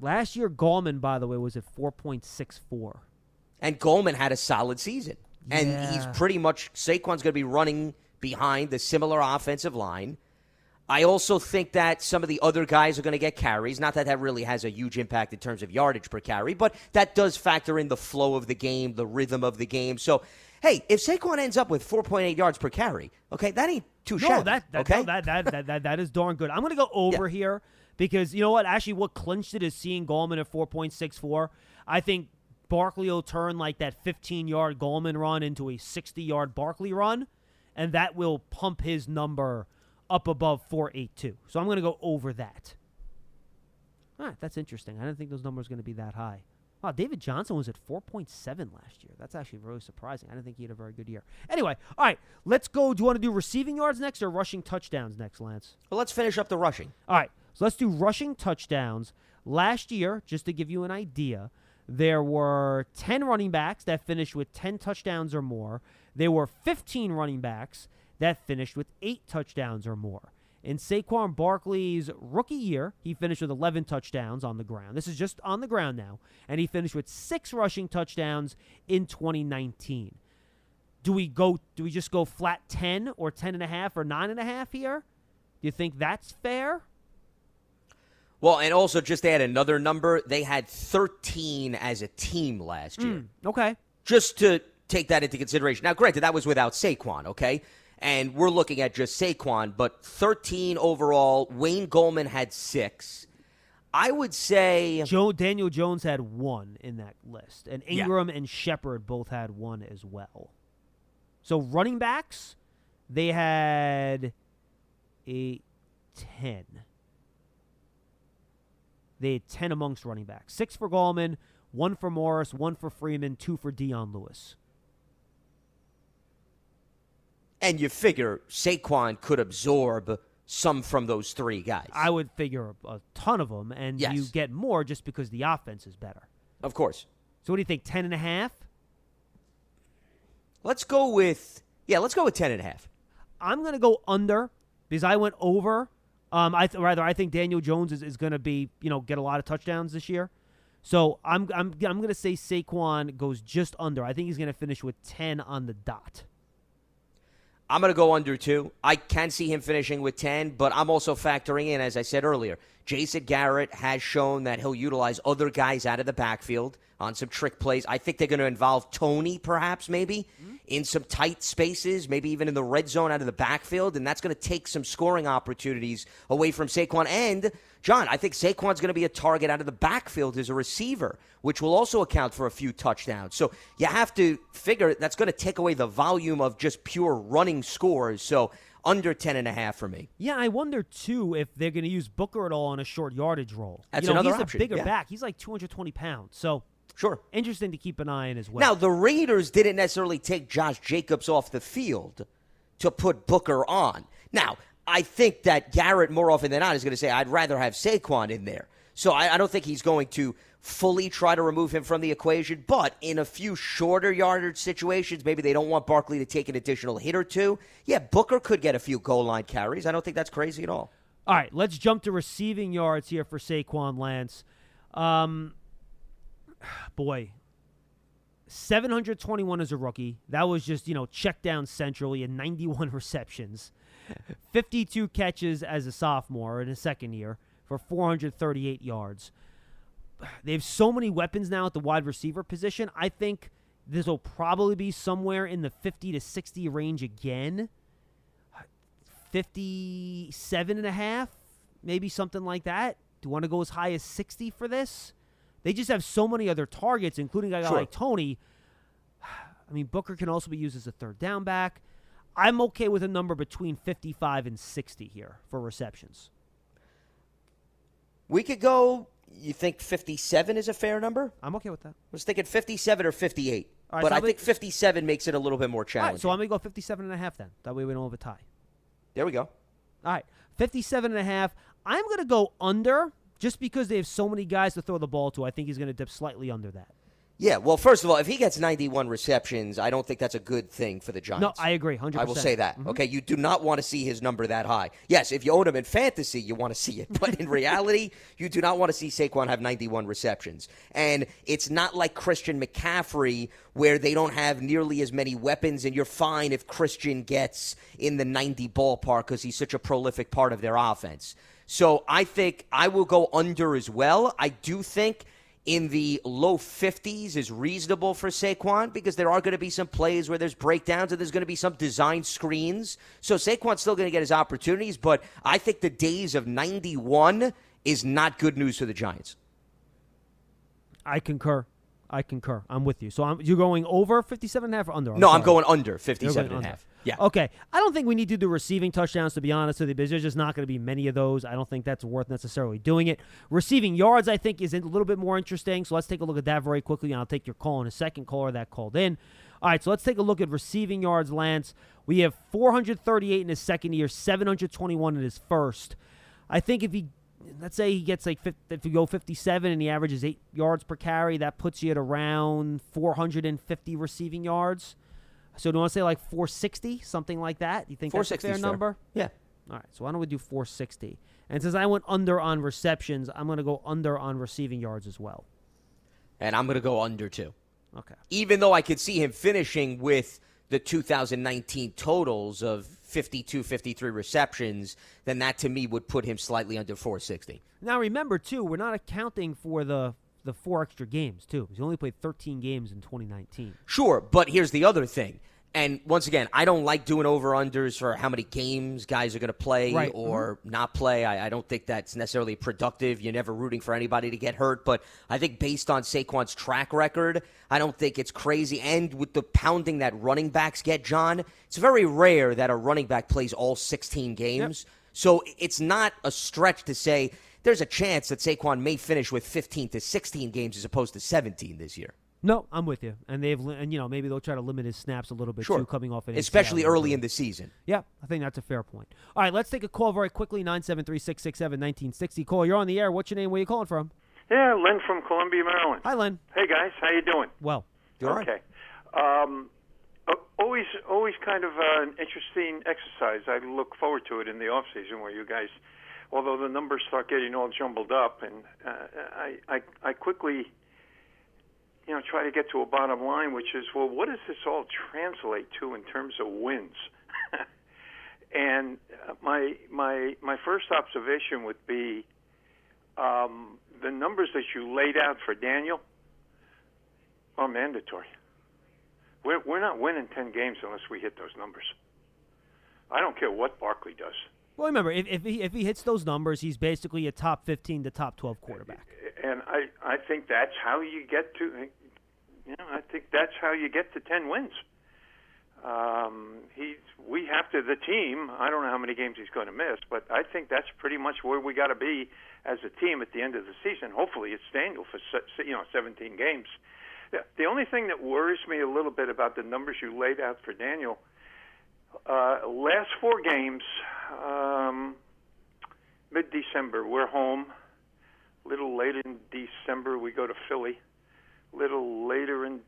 Last year, Gallman, by the way, was at 4.64. And Gallman had a solid season, and he's pretty much Saquon's going to be running behind the similar offensive line. I also think that some of the other guys are going to get carries. Not that that really has a huge impact in terms of yardage per carry, but that does factor in the flow of the game, the rhythm of the game. So, hey, if Saquon ends up with 4.8 yards per carry, okay, that ain't too No, shabby. that that, okay? no, that, that, that, that that is darn good. I'm going to go over here because you know what? Actually, what clinched it is seeing Gallman at 4.64. I think Barkley will turn like that 15 yard Gallman run into a 60 yard Barkley run, and that will pump his number up above 482. So I'm going to go over that. All right, that's interesting. I didn't think those numbers were going to be that high. Wow, David Johnson was at 4.7 last year. That's actually really surprising. I didn't think he had a very good year. Anyway, all right, let's go. Do you want to do receiving yards next or rushing touchdowns next, Lance? well, let's finish up the rushing. All right, so let's do rushing touchdowns. Last year, just to give you an idea, there were 10 running backs that finished with 10 touchdowns or more. There were 15 running backs that finished with 8 touchdowns or more. In Saquon Barkley's rookie year, he finished with 11 touchdowns on the ground. This is just on the ground now. And he finished with 6 rushing touchdowns in 2019. Do we go do we just go flat 10 or 10 and a half or 9 and a half here? Do you think that's fair? Well, and also just add another number, they had 13 as a team last year. Hmm, okay. just to take that into consideration. Now, granted, that was without Saquon, okay? And we're looking at just Saquon, but 13 overall. Wayne Gallman had six. I would say Joe Daniel Jones had one in that list, and Yeah. Engram and Shepard both had one as well. So running backs, they had a ten. They had ten amongst running backs. Six for Gallman, one for Morris, one for Freeman, two for Dion Lewis. And you figure Saquon could absorb some from those three guys. I would figure a, a ton of them, and Yes. you get more just because the offense is better. of course. So what do you think? Ten and a half? Let's go with yeah, let's go with 10 and a half. I'm going to go under because I went over. Um, I th- rather I think Daniel Jones is, is going to be you know get a lot of touchdowns this year. So I'm I'm I'm going to say Saquon goes just under. I think he's going to finish with ten on the dot. I'm going to go under two. I can see him finishing with 10, but I'm also factoring in, as I said earlier, Jason Garrett has shown that he'll utilize other guys out of the backfield on some trick plays. I think they're going to involve Toney, perhaps, maybe, in some tight spaces, maybe even in the red zone out of the backfield, and that's going to take some scoring opportunities away from Saquon. And, John, I think Saquon's going to be a target out of the backfield as a receiver, which will also account for a few touchdowns. So you have to figure that's going to take away the volume of just pure running scores. So under 10 and a half for me. Yeah, I wonder too if they're going to use Booker at all on a short yardage role. That's you know, another he's option, a bigger yeah. back. He's like 220 pounds. So Sure. interesting to keep an eye on as well. Now, the Raiders didn't necessarily take Josh Jacobs off the field to put Booker on. Now, I think that Garrett, more often than not, is going to say, I'd rather have Saquon in there. So I, I don't think he's going to fully try to remove him from the equation. But in a few shorter yardage situations, maybe they don't want Barkley to take an additional hit or two. Yeah, Booker could get a few goal line carries. I don't think that's crazy at all. All right, let's jump to receiving yards here for Saquon Lance. Um, boy, 721 as a rookie. That was just, you know, check down central. He had 91 receptions, 52 catches as a sophomore in his second year for 438 yards. They have so many weapons now at the wide receiver position. I think this will probably be somewhere in the 50 to 60 range again. 57 and a half, maybe something like that. Do you want to go as high as 60 for this? They just have so many other targets, including a guy Sure. like Toney. I mean, Booker can also be used as a third down back. I'm okay with a number between 55 and 60 here for receptions. We could go, you think 57 is a fair number? I'm okay with that. I was thinking 57 or 58. All right, but so I think 57 makes it a little bit more challenging. right, so I'm going to go 57 and a half then. That way we don't have a tie. there we go. All right, 57 and a half. I'm going to go under just because they have so many guys to throw the ball to. I think he's going to dip slightly under that. Yeah, well, first of all, if he gets 91 receptions, I don't think that's a good thing for the Giants. No, I agree, 100%. I will say that. Mhm. Okay, you do not want to see his number that high. Yes, if you own him in fantasy, you want to see it, but in reality, you do not want to see Saquon have 91 receptions. And it's not like Christian McCaffrey where they don't have nearly as many weapons, and you're fine if Christian gets in the 90 ballpark because he's such a prolific part of their offense. So I think I will go under as well. I do think in the low 50s is reasonable for Saquon because there are going to be some plays where there's breakdowns and there's going to be some design screens. So Saquon's still going to get his opportunities, but I think the days of 91 is not good news for the Giants. I concur. I concur. I'm with you. So I'm, you're going over 57 and a half or under? no, I'm going under You're 57 going and a half. Yeah. Okay. I don't think we need to do receiving touchdowns, to be honest with you, because there's just not going to be many of those. I don't think that's worth necessarily doing it. Receiving yards, I think, is a little bit more interesting. So let's take a look at that very quickly, and I'll take your call in a second, caller that called in. All right, so let's take a look at receiving yards, Lance. We have 438 in his second year, 721 in his first. I think if he, let's say he gets like, 50, if you go 57 and he averages eight yards per carry, that puts you at around 450 receiving yards. So do you want to say like 460, something like that? You think that's a 460 fair fair. number? Yeah. All right, so why don't we do 460? And since I went under on receptions, I'm going to go under on receiving yards as well. And I'm going to go under too. Okay. Even though I could see him finishing with the 2019 totals of 52, 53 receptions, then that to me would put him slightly under 460. Now remember too, we're not accounting for the the four extra games too. He's only played 13 games in 2019. Sure, but here's the other thing. And once again, I don't like doing over unders for how many games guys are going to play Right. Mm-hmm. or not play. I, I don't think that's necessarily productive. You're never rooting for anybody to get hurt. But I think based on Saquon's track record, I don't think it's crazy. And with the pounding that running backs get, John, it's very rare that a running back plays all 16 games. So it's not a stretch to say there's a chance that Saquon may finish with 15 to 16 games as opposed to 17 this year. No, I'm with you. And they've and you know maybe they'll try to limit his snaps a little bit Sure. too, coming off an Especially ACL early in the season. Yeah, I think that's a fair point. All right, let's take a call very quickly. Nine seven three six six seven nineteen sixty. Call. You're on the air. What's your name? Where are you calling from? Yeah, Len from Columbia, Maryland. Hi, Len. Hey guys, how you doing? Well, okay. Um, uh, always, always kind of uh, an interesting exercise. I look forward to it in the off season where you guys, although the numbers start getting all jumbled up, and uh, I, I, I quickly, you know, try to get to a bottom line, which is, well, what does this all translate to in terms of wins? and uh, my, my, my first observation would be um, the numbers that you laid out for Daniel are mandatory. We're, we're not winning 10 games unless we hit those numbers. I don't care what Barkley does. Well, remember if if he, if he hits those numbers, he's basically a top 15 to top 12 quarterback. And I, I think that's how you get to, you know, I think that's how you get to 10 wins. Um, he's, we have to, the team, I don't know how many games he's going to miss, but I think that's pretty much where we got to be as a team at the end of the season. Hopefully it's Daniel for, you know, 17 games. The only thing that worries me a little bit about the numbers you laid out for Daniel, uh, last four games, um, mid December, we're home. A Little later in December, we go to Philly. A Little later in,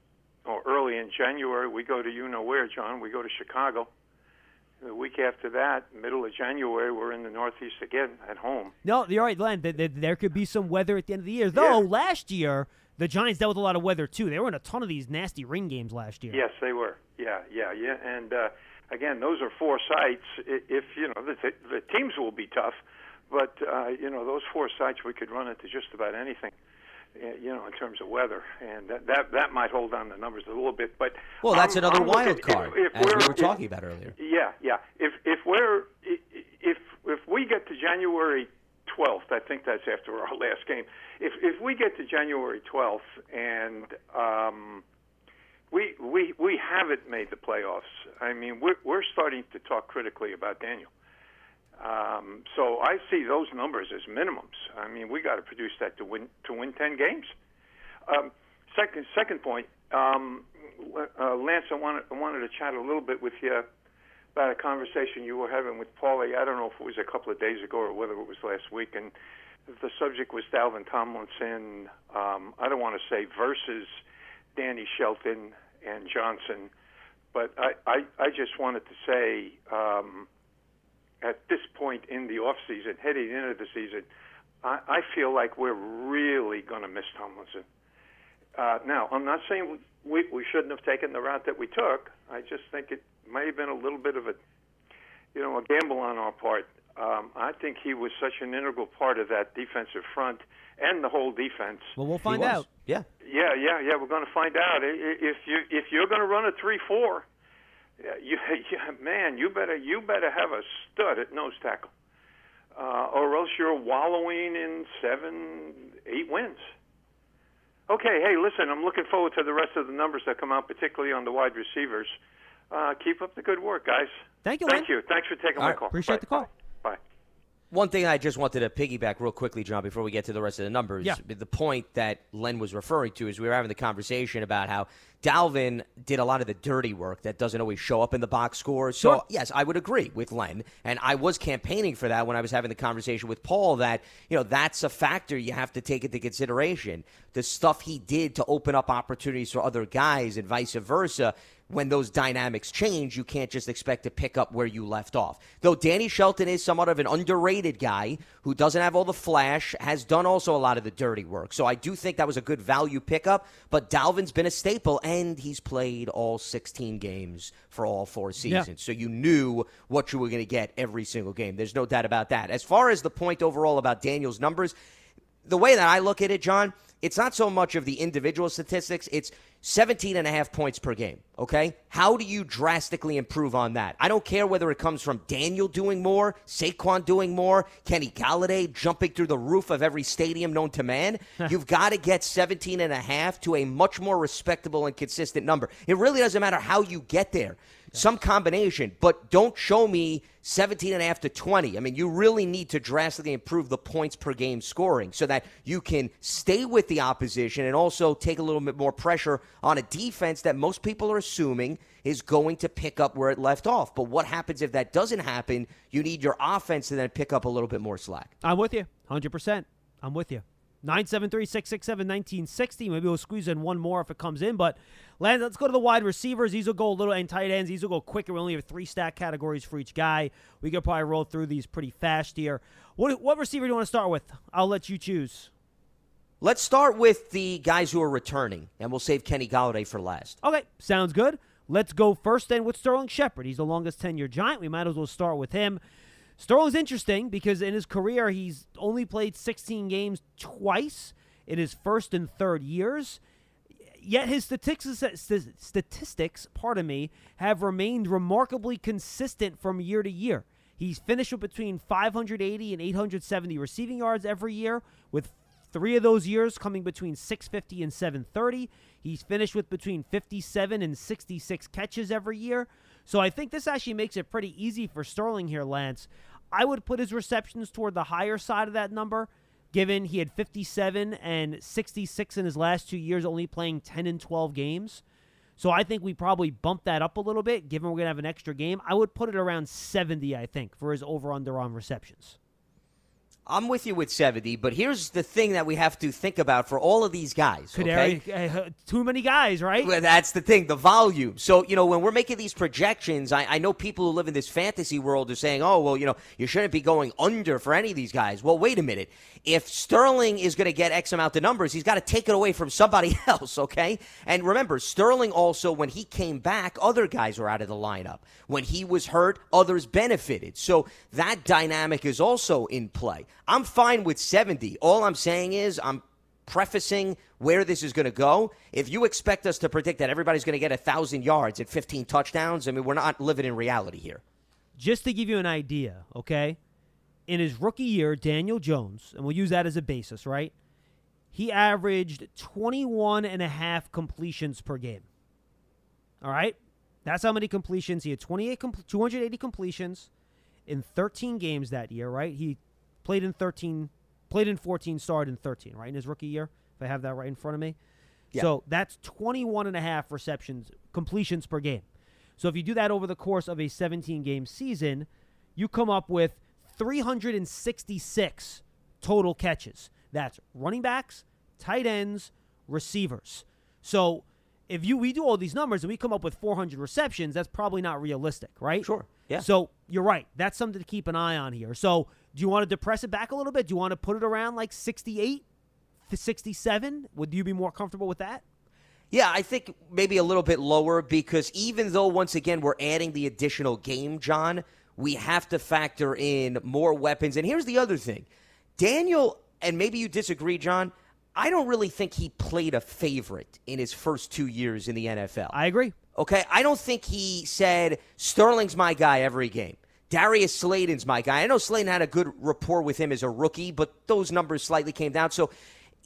or early in January, we go to you know where, John. We go to Chicago. The week after that, middle of January, we're in the Northeast again at home. No, you're right, Len. Th- th- There could be some weather at the end of the year. Though last year the Giants dealt with a lot of weather too. They were in a ton of these nasty ring games last year. Yes, they were. Yeah, yeah, yeah. And uh, again, those are four sites. If you know the, the teams will be tough, but uh, you know those four sites we could run into just about anything. uh, You know, in terms of weather, and that that, that might hold on the numbers a little bit. But Well, that's I'm- another I'm looking- wild card, if, if as we we're- were talking about earlier. Yeah, yeah. If if we're if if we get to January 12th, I think that's after our last game. If if we get to January 12th and um, we we we haven't made the playoffs, I mean we're we're starting to talk critically about Daniel. Um, so I see those numbers as minimums. I mean we got to produce that to win to win 10 games. Um, second second point, um, uh, Lance, I wanted I wanted to chat a little bit with you about a conversation you were having with Paulie. I don't know if it was a couple of days ago or whether it was last week, and the subject was Dalvin Tomlinson. Um, I don't want to say versus Danny Shelton and Johnson. But I, I, I just wanted to say um, at this point in the off season, heading into the season, I, I feel like we're really going to miss Tomlinson. Uh, now, I'm not saying we, we shouldn't have taken the route that we took. I just think it may have been a little bit of a, you know, a gamble on our part. Um, I think he was such an integral part of that defensive front and the whole defense. Well, we'll find out. Yeah. Yeah, yeah, yeah. We're going to find out if you if you're going to run a three four. You, yeah, man, you better you better have a stud at nose tackle, uh, or else you're wallowing in seven, eight wins. Okay, hey, listen, I'm looking forward to the rest of the numbers that come out, particularly on the wide receivers. Uh, keep up the good work, guys. Thank you, Thank you. Thanks for taking All my right, call. Appreciate Bye. the call. Bye. One thing I just wanted to piggyback real quickly, John, before we get to the rest of the numbers. Yeah. The point that Len was referring to is we were having the conversation about how Dalvin did a lot of the dirty work that doesn't always show up in the box score. So, Sure. yes, I would agree with Len. And I was campaigning for that when I was having the conversation with Paul that, you know, that's a factor you have to take into consideration. The stuff he did to open up opportunities for other guys and vice versa when those dynamics change, you can't just expect to pick up where you left off. Though Danny Shelton is somewhat of an underrated guy who doesn't have all the flash, has done also a lot of the dirty work. So I do think that was a good value pickup, but Dalvin's been a staple and he's played all 16 games for all four seasons. So you knew what you were going to get every single game. There's no doubt about that. As far as the point overall about Daniel's numbers, the way that I look at it, John, it's not so much of the individual statistics, it's 17 and a half points per game, okay? How do you drastically improve on that? I don't care whether it comes from Daniel doing more, Saquon doing more, Kenny Golladay jumping through the roof of every stadium known to man. You've got to get 17 and a half to a much more respectable and consistent number. It really doesn't matter how you get there. Some combination, but don't show me 17 and a half to 20. I mean, you really need to drastically improve the points per game scoring so that you can stay with the opposition and also take a little bit more pressure on a defense that most people are assuming is going to pick up where it left off. But what happens if that doesn't happen? You need your offense to then pick up a little bit more slack. I'm with you. 100%. I'm with you. 973 667 1960. Maybe we'll squeeze in one more if it comes in. But Lance, let's go to the wide receivers. These will go a little, and tight ends. These will go quicker. We only have three stack categories for each guy. We could probably roll through these pretty fast here. What, what receiver do you want to start with? I'll let you choose. Let's start with the guys who are returning, and we'll save Kenny Golladay for last. Okay, sounds good. Let's go first then with Sterling Shepard. He's the longest tenure Giant. We might as well start with him. Sterling's interesting because in his career, he's only played 16 games twice in his first and third years. Yet his statistics, statistics, pardon me, have remained remarkably consistent from year to year. He's finished with between 580 and 870 receiving yards every year, with three of those years coming between 650 and 730. He's finished with between 57 and 66 catches every year. So I think this actually makes it pretty easy for Sterling here, Lance. I would put his receptions toward the higher side of that number, given he had 57 and 66 in his last two years, only playing 10 and 12 games. So I think we probably bump that up a little bit, given we're going to have an extra game. I would put it around 70, I think, for his over under on receptions. I'm with you with 70, but here's the thing that we have to think about for all of these guys. Okay? Uh, too many guys, right? Well, that's the thing, the volume. So, you know, when we're making these projections, I, I know people who live in this fantasy world are saying, oh, well, you know, you shouldn't be going under for any of these guys. Well, wait a minute. If Sterling is going to get X amount of numbers, he's got to take it away from somebody else, okay? And remember, Sterling also, when he came back, other guys were out of the lineup. When he was hurt, others benefited. So that dynamic is also in play. I'm fine with 70. All I'm saying is I'm prefacing where this is going to go. If you expect us to predict that everybody's going to get a 1,000 yards and 15 touchdowns, I mean, we're not living in reality here. Just to give you an idea, okay? In his rookie year, Daniel Jones, and we'll use that as a basis, right? He averaged 21 and a half completions per game. All right? That's how many completions. He had 28 com- 280 completions in 13 games that year, right? He played in 13, played in 14, started in 13, right? In his rookie year, if I have that right in front of me. Yeah. So that's 21 and a half receptions, completions per game. So if you do that over the course of a 17 game season, you come up with 366 total catches. That's running backs, tight ends, receivers. So if you we do all these numbers and we come up with 400 receptions, that's probably not realistic, right? Sure. Yeah. So you're right. That's something to keep an eye on here. So do you want to depress it back a little bit? Do you want to put it around like 68 to 67? Would you be more comfortable with that? Yeah, I think maybe a little bit lower because even though once again we're adding the additional game, John, we have to factor in more weapons. And here's the other thing. Daniel, and maybe you disagree, John, I don't really think he played a favorite in his first two years in the NFL. I agree. Okay, I don't think he said Sterling's my guy every game. Darius Slayton's my guy. I know Slayton had a good rapport with him as a rookie, but those numbers slightly came down. So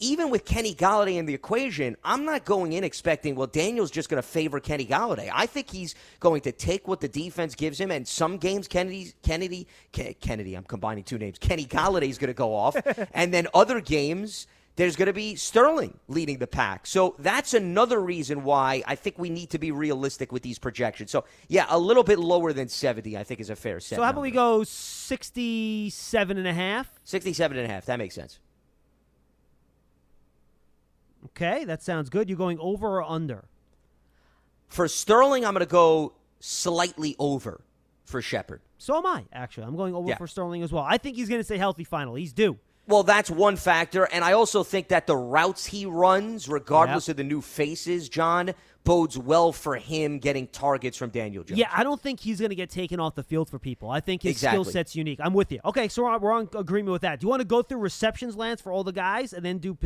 even with Kenny Golladay in the equation, I'm not going in expecting, well, Daniel's just going to favor Kenny Golladay. I think he's going to take what the defense gives him, and some games, Kennedy, Kennedy, Kennedy, I'm combining two names. Kenny Golladay is going to go off, and then other games, there's going to be Sterling leading the pack. So that's another reason why I think we need to be realistic with these projections. So, yeah, a little bit lower than 70, I think, is a fair set. So, how about we go 67 and a half? 67 and a half. That makes sense. Okay, that sounds good. You're going over or under? For Sterling, I'm going to go slightly over for Shepard. So am I, actually. I'm going over yeah. for Sterling as well. I think he's going to stay healthy final. He's due. Well, that's one factor. And I also think that the routes he runs, regardless yep. of the new faces, John, bodes well for him getting targets from Daniel Jones. Yeah, I don't think he's going to get taken off the field for people. I think his exactly. skill set's unique. I'm with you. Okay, so we're on, we're on agreement with that. Do you want to go through receptions, Lance, for all the guys and then do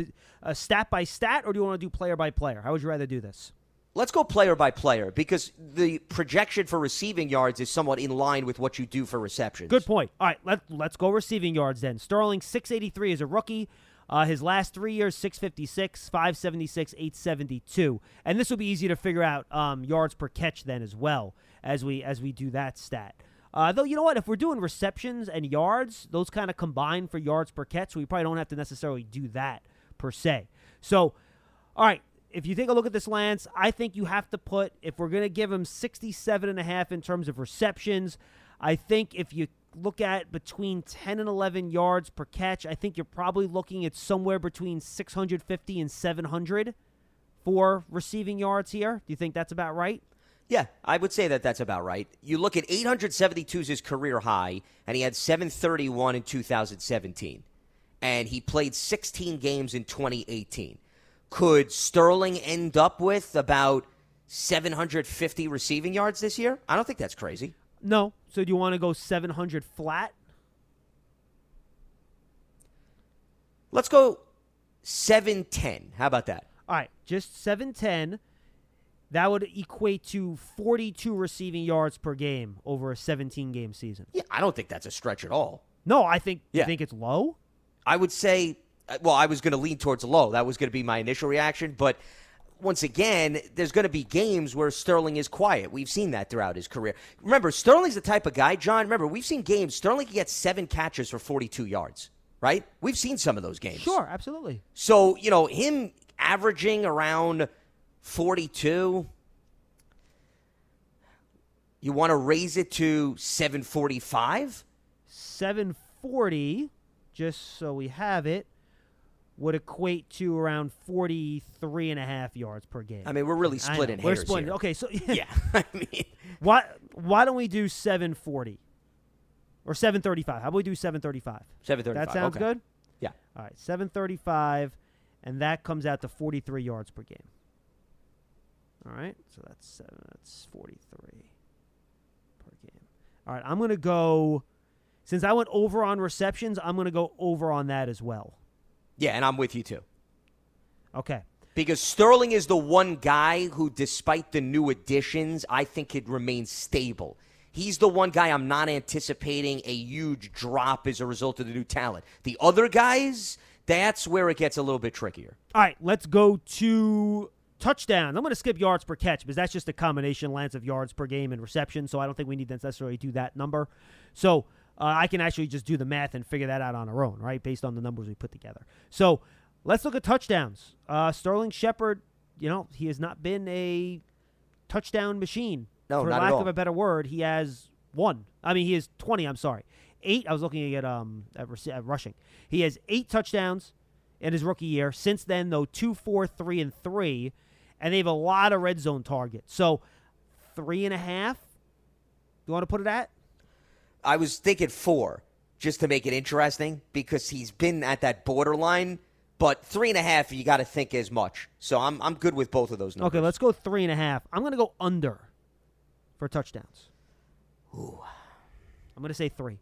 uh, stat by stat, or do you want to do player by player? How would you rather do this? Let's go player by player because the projection for receiving yards is somewhat in line with what you do for receptions. Good point. All right, let, let's go receiving yards then. Sterling, 683 as a rookie. Uh, his last three years, 656, 576, 872. And this will be easy to figure out um, yards per catch then as well as we as we do that stat. Uh, though, you know what? If we're doing receptions and yards, those kind of combine for yards per catch, so we probably don't have to necessarily do that per se. So, all right, if you take a look at this, Lance, I think you have to put, if we're going to give him 67 and a half in terms of receptions, I think if you look at between 10 and 11 yards per catch, I think you're probably looking at somewhere between 650 and 700 for receiving yards here. Do you think that's about right? Yeah, I would say that that's about right. You look at 872 is his career high, and he had 731 in 2017. And he played 16 games in 2018. Could Sterling end up with about 750 receiving yards this year? I don't think that's crazy. No. So do you want to go 700 flat? Let's go 710. How about that? All right, just 710. That would equate to 42 receiving yards per game over a 17 game season. Yeah, I don't think that's a stretch at all. No, I think yeah. you think it's low? I would say Uh, well, I was going to lean towards low. That was going to be my initial reaction. But once again, there's going to be games where Sterling is quiet. We've seen that throughout his career. Remember, Sterling's the type of guy, John. Remember, we've seen games. Sterling can get seven catches for 42 yards, right? We've seen some of those games. Sure, absolutely. So, you know, him averaging around 42. You want to raise it to 745? 740, just so we have it would equate to around 43 and a half yards per game. I mean, we're really splitting We're splitting. Here. Okay, so yeah. I mean, why why don't we do 740 or 735? How about we do 735? 735. That sounds okay. good. Yeah. All right, 735, and that comes out to 43 yards per game. All right, so that's seven. That's 43 per game. All right, I'm gonna go. Since I went over on receptions, I'm gonna go over on that as well. Yeah, and I'm with you too. Okay. Because Sterling is the one guy who, despite the new additions, I think could remain stable. He's the one guy I'm not anticipating a huge drop as a result of the new talent. The other guys, that's where it gets a little bit trickier. All right, let's go to touchdown. I'm going to skip yards per catch because that's just a combination, Lance, of yards per game and reception. So I don't think we need to necessarily do that number. So uh, I can actually just do the math and figure that out on our own, right, based on the numbers we put together. So let's look at touchdowns. Uh, Sterling Shepard, you know, he has not been a touchdown machine. No, for not lack at all. of a better word, he has one. I mean, he has 20, I'm sorry. Eight, I was looking at, um, at, at rushing. He has eight touchdowns in his rookie year. Since then, though, two, four, three, and three. and they have a lot of red zone targets. So three and a half. You want to put it at? I was thinking four, just to make it interesting, because he's been at that borderline. But three and a half, you got to think as much. So I'm I'm good with both of those numbers. Okay, let's go three and a half. I'm going to go under for touchdowns. Ooh. I'm going to say three.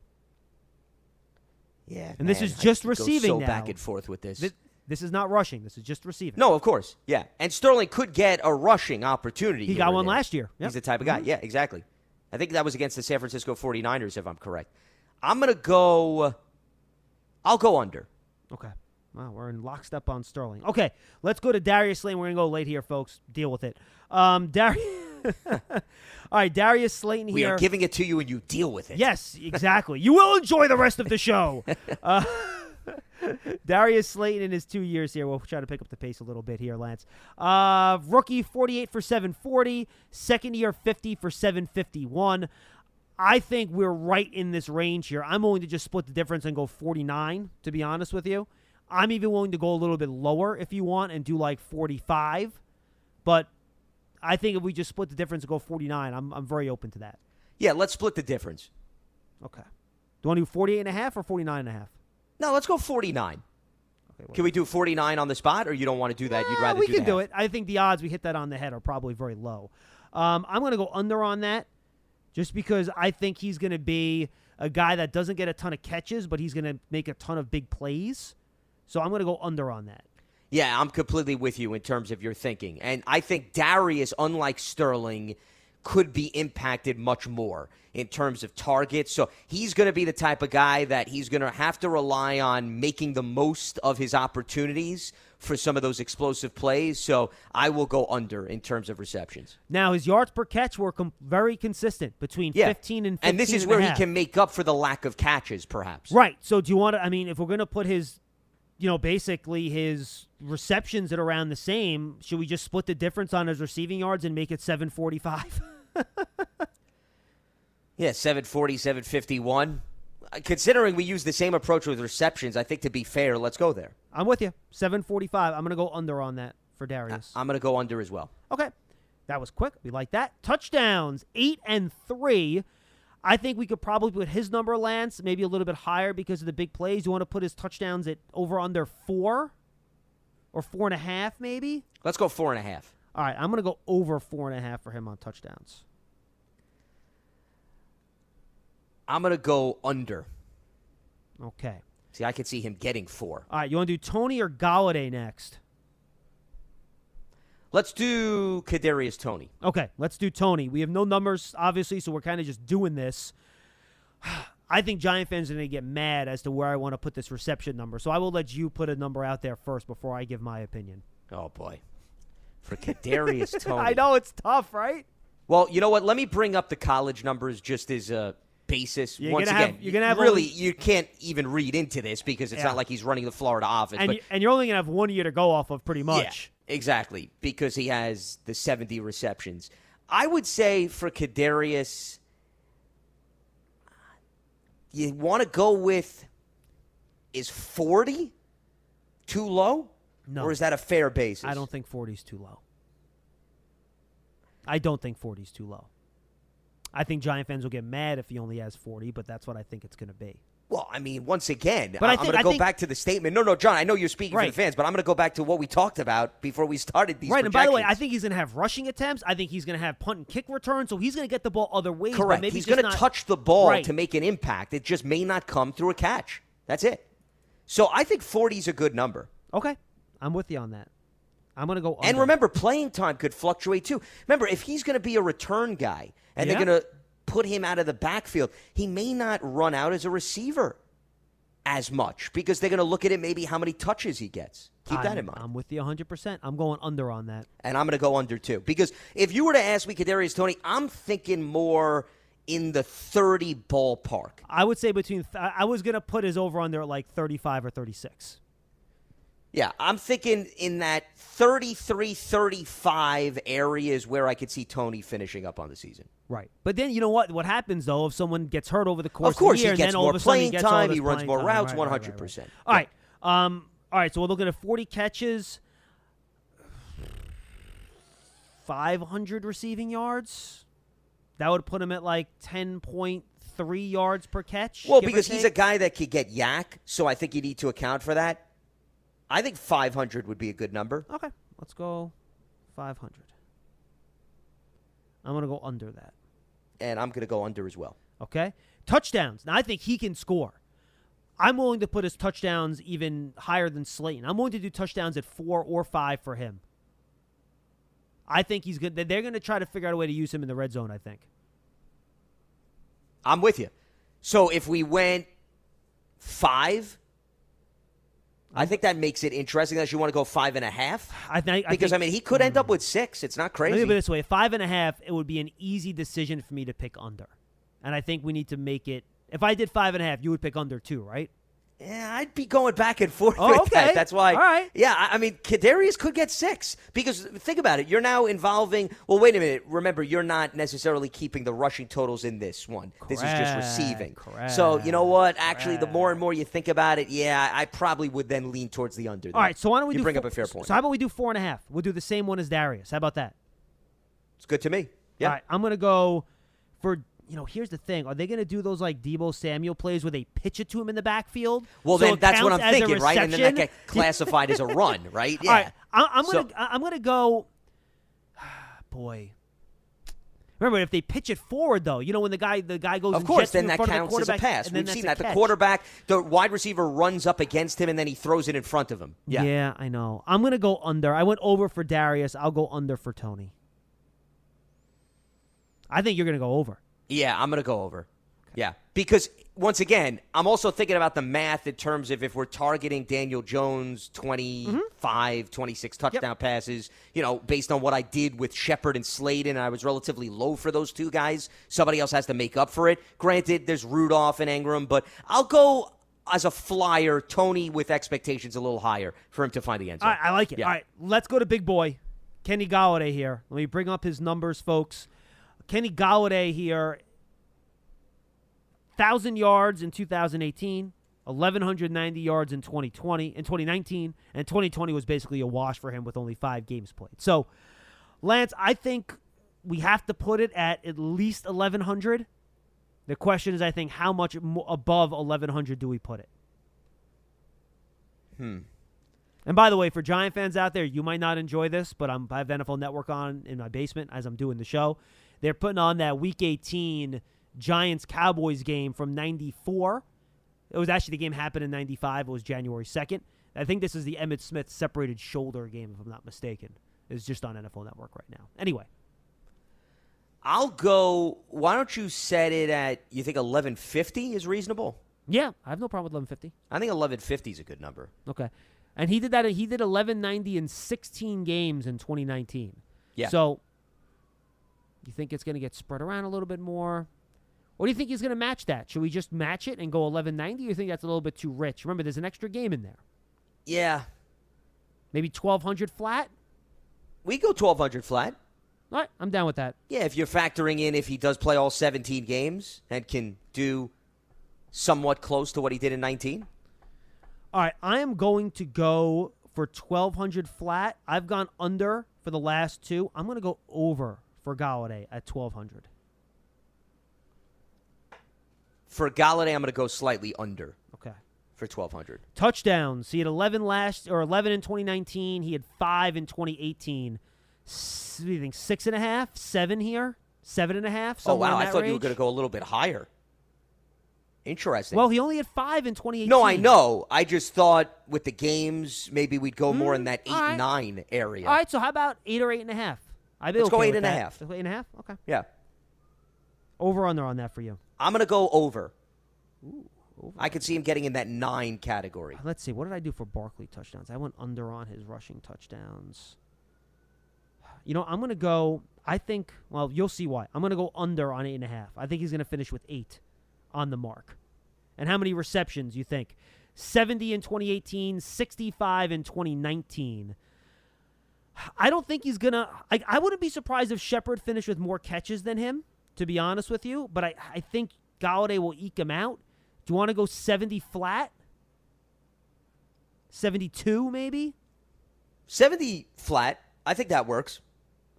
Yeah, And this man, is I just receiving so now. back and forth with this. This, this is not rushing. This is just receiving. No, of course. Yeah. And Sterling could get a rushing opportunity. He got one there. last year. Yep. He's the type of guy. Mhm. Yeah, exactly. I think that was against the San Francisco 49ers, if I'm correct. I'm going to go. I'll go under. Okay. Wow, we're in lockstep on Sterling. Okay, let's go to Darius Slayton. We're gonna go late here, folks. Deal with it. Um, Darius. All right, Darius Slayton here. We are giving it to you and you deal with it. Yes, exactly. you will enjoy the rest of the show. Uh, Darius Slayton in his two years here. We'll try to pick up the pace a little bit here, Lance. Uh, rookie 48 for 740, second year 50 for 751. I think we're right in this range here. I'm willing to just split the difference and go 49, to be honest with you. I'm even willing to go a little bit lower if you want and do like 45. But I think if we just split the difference and go 49, I'm, I'm very open to that. Yeah, let's split the difference. Okay. Do you want to do 48 and a half or 49 and a half? No, let's go 49. Okay, Can we do 49 on the spot, or you don't want to do that? You'd rather we do can do it. I think the odds we hit that on the head are probably very low. Um, I'm going to go under on that, just because I think he's going to be a guy that doesn't get a ton of catches, but he's going to make a ton of big plays. So I'm going to go under on that. Yeah, I'm completely with you in terms of your thinking. And I think Darius, unlike Sterling, could be impacted much more in terms of targets. So he's going to be the type of guy that he's going to have to rely on making the most of his opportunities for some of those explosive plays. So I will go under in terms of receptions. Now his yards per catch were com- very consistent between Yeah. 15 and 15 And this is and where he can make up for the lack of catches, perhaps. Right. So do you want to? I mean, if we're going to put his, you know, basically his receptions at around the same, should we just split the difference on his receiving yards and make it 745? Yeah, 740, 751. Uh, Considering we use the same approach with receptions, I think to be fair, let's go there. I'm with you. 745. I'm going to go under on that for Darius. I'm going to go under as well. Okay. That was quick. We like that. Touchdowns, 8 and 3. I think we could probably put his number, Lance, maybe a little bit higher because of the big plays. You want to put his touchdowns at over under four or four and a half, maybe? Let's go four and a half. All right, I'm going to go over four and a half for him on touchdowns. I'm going to go under. Okay. See, I could see him getting four. All right, you want to do Toney or Golladay next? Let's do Kadarius Toney. Okay, let's do Toney. We have no numbers, obviously, so we're kind of just doing this. I think Giant fans are going to get mad as to where I want to put this reception number. So I will let you put a number out there first before I give my opinion. Oh boy, for Kadarius Toney. I know it's tough, right? Well, you know what? Let me bring up the college numbers just as a basis. You're Once again, have- you're gonna have really only- you can't even read into this because it's Yeah. not like he's running the Florida offense. And, but you, and you're only going to have one year to go off of, pretty much. Yeah, exactly, because he has the 70 receptions. I would say for Kadarius, you want to go with is 40 too low? No. Or is that a fair basis? I don't think 40 is too low. I don't think 40 is too low. I think Giant fans will get mad if he only has 40, but that's what I think it's going to be. Well, I mean, once again, But I I am going to go think- back to the statement. No, no, John, I know you're speaking for the fans, but I'm going to go back to what we talked about before we started these right, and by the way, I think he's going to have rushing attempts. I think he's going to have punt and kick returns, so he's going to get the ball other ways. Correct. maybe He's just going to touch the ball Right. to make an impact. It just may not come through a catch. That's it. So I think 40 is a good number. Okay, I'm with you on that. I'm going to go. And remember, playing time could fluctuate too. Remember, if he's going to be a return guy and Yeah. they're going to put him out of the backfield, he may not run out as a receiver as much because they're going to look at it maybe how many touches he gets. Keep that I'm- in mind. I'm with you 100. percent I'm going under on that. and I'm going to go under too. because if you were to ask me Kadarius Toney, I'm thinking more in the 30 ballpark. I would say between. I I was going to put his over under at like 35 or 36. Yeah, I'm thinking in that 33 35 areas where I could see Toney finishing up on the season. Right. But then you know what? What happens though if someone gets hurt over the course Of course, of the year, he gets and then all more of a sudden playing he gets all time, he runs playing more time. routes, right, right. 100%. All right. Um. All right. So we're looking at 40 catches. 500 receiving yards. That would put him at like 10.3 yards per catch. Well, because he's a guy that could get YAC, so I think you need to account for that. I think 500 would be a good number. Okay, let's go 500. I'm going to go under that. And I'm going to go under as well. Okay? Touchdowns. Now, I think he can score. I'm willing to put his touchdowns even higher than Slayton. I'm willing to do touchdowns at four or five for him. I think he's good. They're going to try to figure out a way to use him in the red zone, I think. I'm with you. So if we went five, I think that makes it interesting. that you want to go five and a half, I think because I, think- mean he could end up hmm. with six. It's not Let crazy. me put it this way: five and a half, it would be an easy decision for me to pick under, and I think we need to make it. If I did five and a half, you would pick under too, right? Yeah, I'd be going back and forth Oh, with okay. that. That's why. All right. Yeah, I mean, Kadarius could get six because think about it. You're now involving. Well, wait a minute. Remember, you're not necessarily keeping the rushing totals in this one. This is just receiving. correct, So you know what? Actually, the more and more you think about it, yeah, I probably would then lean towards the under. All right. So why don't we bring four, up a fair point? So how about we do four and a half? We'll do the same one as Darius. How about that? it's good to me. Yeah. All right. I'm gonna go for. You know, here's the thing: Are they going to do those like Deebo Samuel plays where they pitch it to him in the backfield? Well, so then that's what I'm counts thinking, right? And then that reception? get classified as a run, right? Yeah. All right, I, I'm So- gonna I'm gonna go. Boy, remember if they pitch it forward though, you know when the guy the guy goes Of course, then that of the counts as a pass. and We've seen that. The quarterback, the wide receiver runs up against him, and then he throws it in front of him. Yeah. Yeah, I know. I'm gonna go under. I went over for Darius. I'll go under for Toney. I think you're gonna go over. Yeah, I'm going to go over. Yeah. Because, once again, I'm also thinking about the math in terms of if we're targeting Daniel Jones 25, 26 touchdown passes, you know, based on what I did with Shepard and Slayton, I was relatively low for those two guys. Somebody else has to make up for it. Granted, there's Rudolph and Engram, but I'll go as a flyer, Toney with expectations a little higher for him to find the end zone. Right, I like it. Yeah. All right, let's go to big boy, Kenny Golladay here. Let me bring up his numbers, folks. Kenny Golladay here, thousand yards in 2018, 1190 yards in 2020, in 2019, and 2020 was basically a wash for him with only five games played. So, Lance, I think we have to put it at at least 1100. The question is, I think, how much above 1100 do we put it? Hmm. And by the way, for Giant fans out there, you might not enjoy this, but I'm, I have NFL Network on in my basement as I'm doing the show. They're putting on that Week 18 Giants Cowboys game from '94. It was actually the game happened in '95. It was January 2nd. I think this is the Emmitt Smith separated shoulder game, if I'm not mistaken. It's just on NFL Network right now. Anyway, I'll go. Why don't you set it at, you think 1150 is reasonable? yeah, I have no problem with 1150. I think 1150 is a good number. Okay. And he did that. He did 1190 in 16 games in 2019. Yeah. So you think it's going to get spread around a little bit more? Or do you think he's going to match that? Should we just match it and go 1190? You think that's a little bit too rich? Remember, there's an extra game in there. Yeah. Maybe 1200 flat? We go 1200 flat. All right, I'm down with that. Yeah, if you're factoring in if he does play all 17 games and can do somewhat close to what he did in 19. All right, I am going to go for 1200 flat. I've gone under for the last two. I'm going to go over for Golladay at 1200. For Golladay, I'm going to go slightly under Okay. for 1200. touchdowns. He had 11 last or 11 in 2019. He had five in 2018. S- what do you think? Six and a half, seven here, seven and a half. Oh, wow. I thought you were going to go a little bit higher. Interesting. Well, he only had five in 2018. no, I know. I just thought with the games, maybe we'd go hmm, more in that 8 all right. 9 area. All right, so how about eight or eight and a half? I'd be Let's okay go eight with and a that. half. Let's go Eight and a half. Okay. Yeah. Over under on that for you. I'm going to go over. I could see him getting in that 9 category. Let's see. What did I do for Barkley touchdowns? I went under on his rushing touchdowns. You know, I'm going to go. I think. Well, you'll see why. I'm going to go under on eight and a half. I think he's going to finish with eight on the mark. And how many receptions you think? 70 in 2018, 65 in 2019. I don't think he's gonna. I, I wouldn't be surprised if Shepard finished with more catches than him, to be honest with you. But I, I think Golladay will eke him out. Do you want to go 70 flat? 72 maybe? 70 flat. I think that works.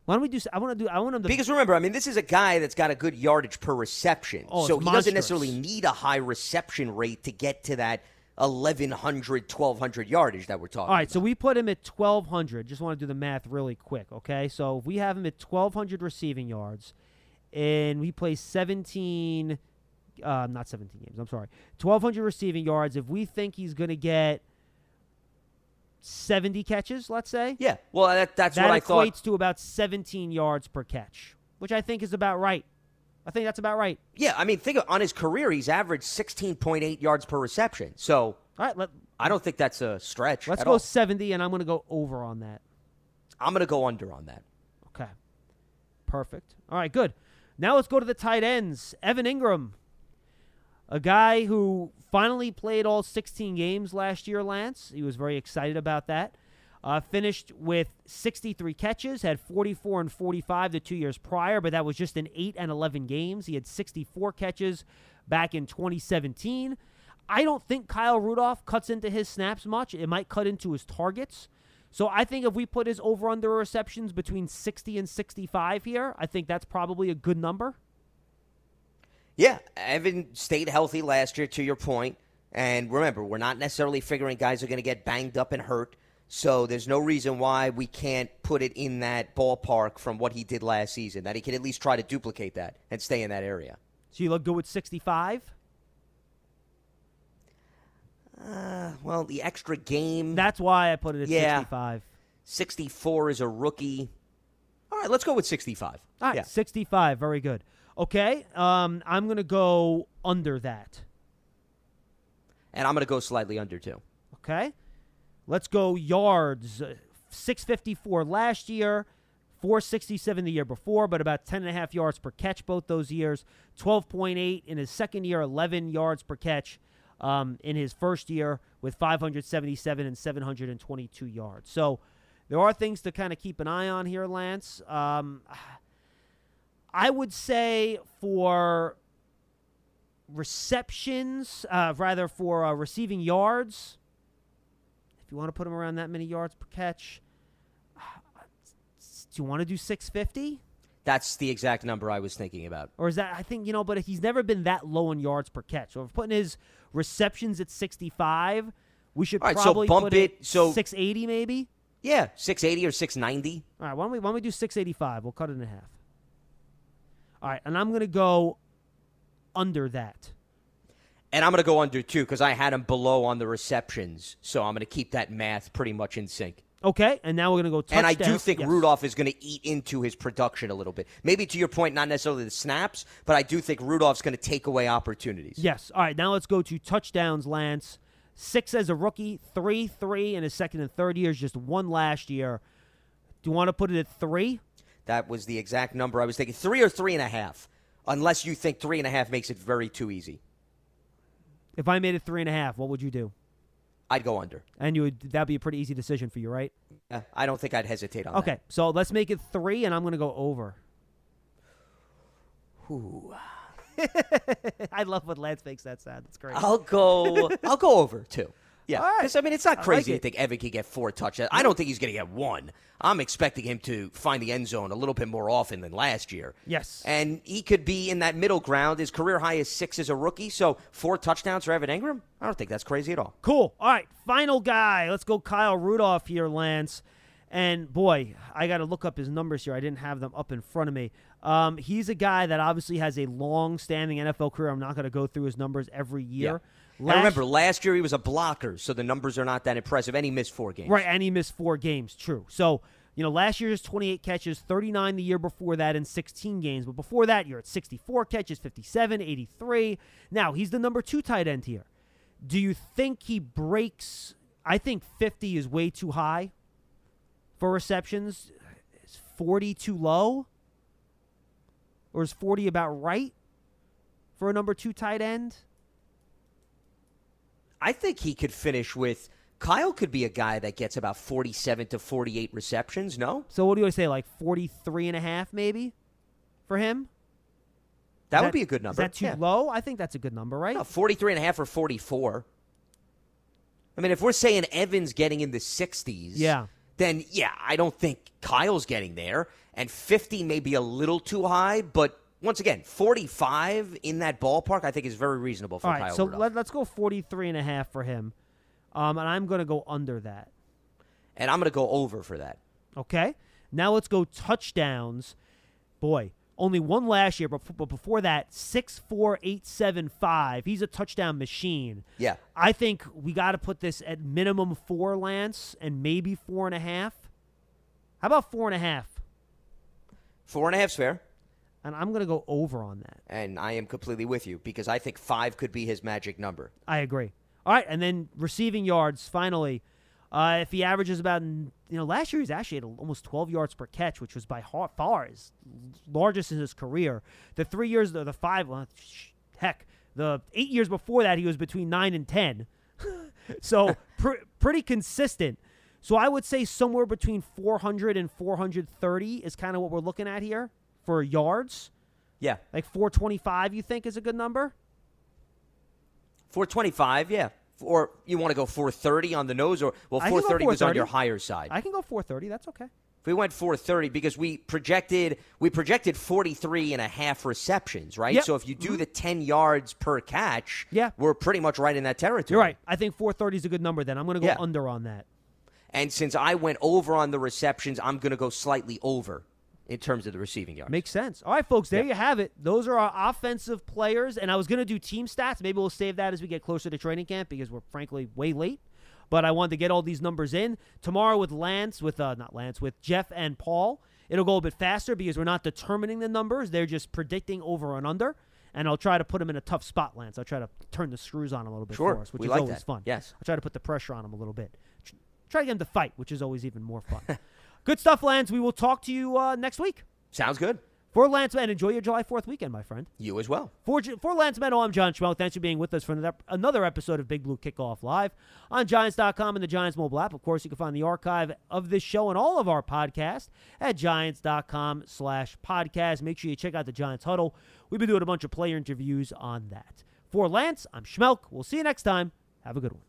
Why don't we do? I want to do. I want him to. Because remember, I mean, this is a guy that's got a good yardage per reception. Oh, so he doesn't necessarily need a high reception rate to get to that 1,100, 1,200 yardage that we're talking All right, so we put him at 1,200. Just want to do the math really quick, okay? So if we have him at 1,200 receiving yards, and we play 17, uh, not 17 games, I'm sorry, 1,200 receiving yards, if we think he's going to get 70 catches, let's say, Yeah, well, that, that's that what I equates thought. to about 17 yards per catch, which I think is about right. I think that's about right. Yeah, I mean, think of, on his career, he's averaged 16.8 yards per reception. So All right, let, I don't think that's a stretch. let's go all. 70, and I'm going to go over on that. I'm going to go under on that. Okay. Perfect. All right, good. Now let's go to the tight ends. Evan Engram, a guy who finally played all 16 games last year, Lance. He was very excited about that. Uh, finished with 63 catches, had 44 and 45 the two years prior, but that was just in 8 and 11 games. He had 64 catches back in 2017. I don't think Kyle Rudolph cuts into his snaps much. It might cut into his targets. So I think if we put his over under receptions between 60 and 65 here, I think that's probably a good number. Yeah, Evan stayed healthy last year, to your point. And remember, we're not necessarily figuring guys are going to get banged up and hurt. So there's no reason why we can't put it in that ballpark from what he did last season, that he can at least try to duplicate that and stay in that area. So you look good with 65? Uh, well, the extra game, That's why I put it at Yeah. 65. 64 is a rookie. All right, let's go with 65. All right, Yeah. 65. Very good. Okay, um, I'm going to go under that. And I'm going to go slightly under, too. Okay. Let's go yards. Uh, 654 last year, 467 the year before, but about 10 and a half yards per catch both those years. 12.8 in his second year, 11 yards per catch um, in his first year with 577 and 722 yards. So there are things to kind of keep an eye on here, Lance. Um, I would say for receptions, uh, rather for uh, receiving yards, you want to put him around that many yards per catch, uh, do you want to do 650? That's the exact number I was thinking about. Or is that, I think, you know, but he's never been that low in yards per catch. So if we're putting his receptions at 65, we should right, so probably bump put it- so- 680 maybe? Yeah, 680 or 690. All right, why don't we, why don't we do 685? We'll cut it in half. All right, and I'm going to go under that. And I'm going to go under, too, because I had him below on the receptions. So I'm going to keep that math pretty much in sync. Okay, and now we're going to go touchdown. And I do think Yes. Rudolph is going to eat into his production a little bit. Maybe to your point, not necessarily the snaps, but I do think Rudolph's going to take away opportunities. Yes. All right, now let's go to touchdowns, Lance. Six as a rookie, three, three in his second and third years, just one last year. Do you want to put it at three? That was the exact number I was thinking. Three or three and a half, unless you think three and a half makes it very too easy. If I made it three and a half, what would you do? I'd go under. And you would that'd be a pretty easy decision for you, right? Uh, I don't think I'd hesitate on Okay, so let's make it three, and I'm going to go over. that. Ooh. I love when Lance makes that sound. It's great. I'll go. I'll go over too. Yeah, right. I mean it's not like crazy it. to think Evan could get four touchdowns. I don't think he's going to get one. I'm expecting him to find the end zone a little bit more often than last year. Yes. and he could be in that middle ground. His career high is six as a rookie, so four touchdowns for Evan Engram. I don't think that's crazy at all. Cool. All right, final guy. Let's go Kyle Rudolph here, Lance. And boy, I got to look up his numbers here. I didn't have them up in front of me. Um, he's a guy that obviously has a long-standing NFL career. I'm not going to go through his numbers every year. And remember, last year he was a blocker, so the numbers are not that impressive, and he missed four games. Right, and he missed four games. True. So, you know, last year's 28 catches, 39 the year before that in 16 games. But before that, you're at 64 catches, 57, 83. Now, he's the number two tight end here. Do you think he breaks? I think 50 is way too high for receptions. Is 40 too low? Or is 40 about right for a number two tight end? I think he could finish with. Kyle could be a guy that gets about 47 to 48 receptions, no? So, what do you say, like 43 and a half maybe for him? That would be a good number. Is that too Yeah. low? I think that's a good number, right? No, 43 and a half or 44. I mean, if we're saying Evans getting in the 60s, Yeah. then yeah, I don't think Kyle's getting there. And 50 may be a little too high, but once again, 45 in that ballpark, I think is very reasonable for All right, Kyle so Rudolph. let, us go 43 and a half for him. Um, and I'm going to go under that. and I'm going to go over for that. Okay. Now let's go touchdowns. Boy, only one last year, but, but before that, six four eight seven five. He's a touchdown machine. Yeah. I think we got to put this at minimum four, Lance, and maybe four and a half. How about four and a half? Four and a half's fair. And I'm going to go over on that. And I am completely with you because I think five could be his magic number. I agree. All right, and then receiving yards. Finally, uh, if he averages about, you know, last year he was actually at almost 12 yards per catch, which was by far his largest in his career. The three years, the, the five, well, heck, the eight years before that he was between nine and 10. so pr- pretty consistent. So I would say somewhere between 400 and 430 is kind of what we're looking at here for yards. Yeah. Like 425, you think is a good number? 425, yeah. Or you want to go 430 on the nose, or well, I can go 430 was on your higher side. I can go 430. That's okay. If we went 430 because we projected we projected 43 and a half receptions, right? Yep. So if you do mm-hmm. the 10 yards per catch, Yeah. we're pretty much right in that territory. You're right. I think 430 is a good number. Then I'm going to go Yeah. under on that. And since I went over on the receptions, I'm going to go slightly over in terms of the receiving yards. Makes sense. All right, folks, there you have it. Those are our offensive players. And I was going to do team stats. Maybe we'll save that as we get closer to training camp because we're frankly way late. But I wanted to get all these numbers in tomorrow with Lance, with uh, not Lance, with Jeff and Paul. It'll go a bit faster because we're not determining the numbers; they're just predicting over and under. And I'll try to put them in a tough spot, Lance. I'll try to turn the screws on a little bit Sure. for us, which We is like always that. fun. Yes. I'll try to put the pressure on him a little bit. Try to get him to fight, which is always even more fun. Good stuff, Lance. We will talk to you uh, next week. Sounds good. For Lance Man, enjoy your July 4th weekend, my friend. You as well. For, for Lance Medow, I'm John Schmo. Thanks for being with us for another- another episode of Big Blue Kickoff Live on Giants.com and the Giants mobile app. Of course, you can find the archive of this show and all of our podcasts at Giants.com slash podcast. Make sure you check out the Giants Huddle. We've been doing a bunch of player interviews on that. For Lance, I'm Schmeelk. We'll see you next time. Have a good one.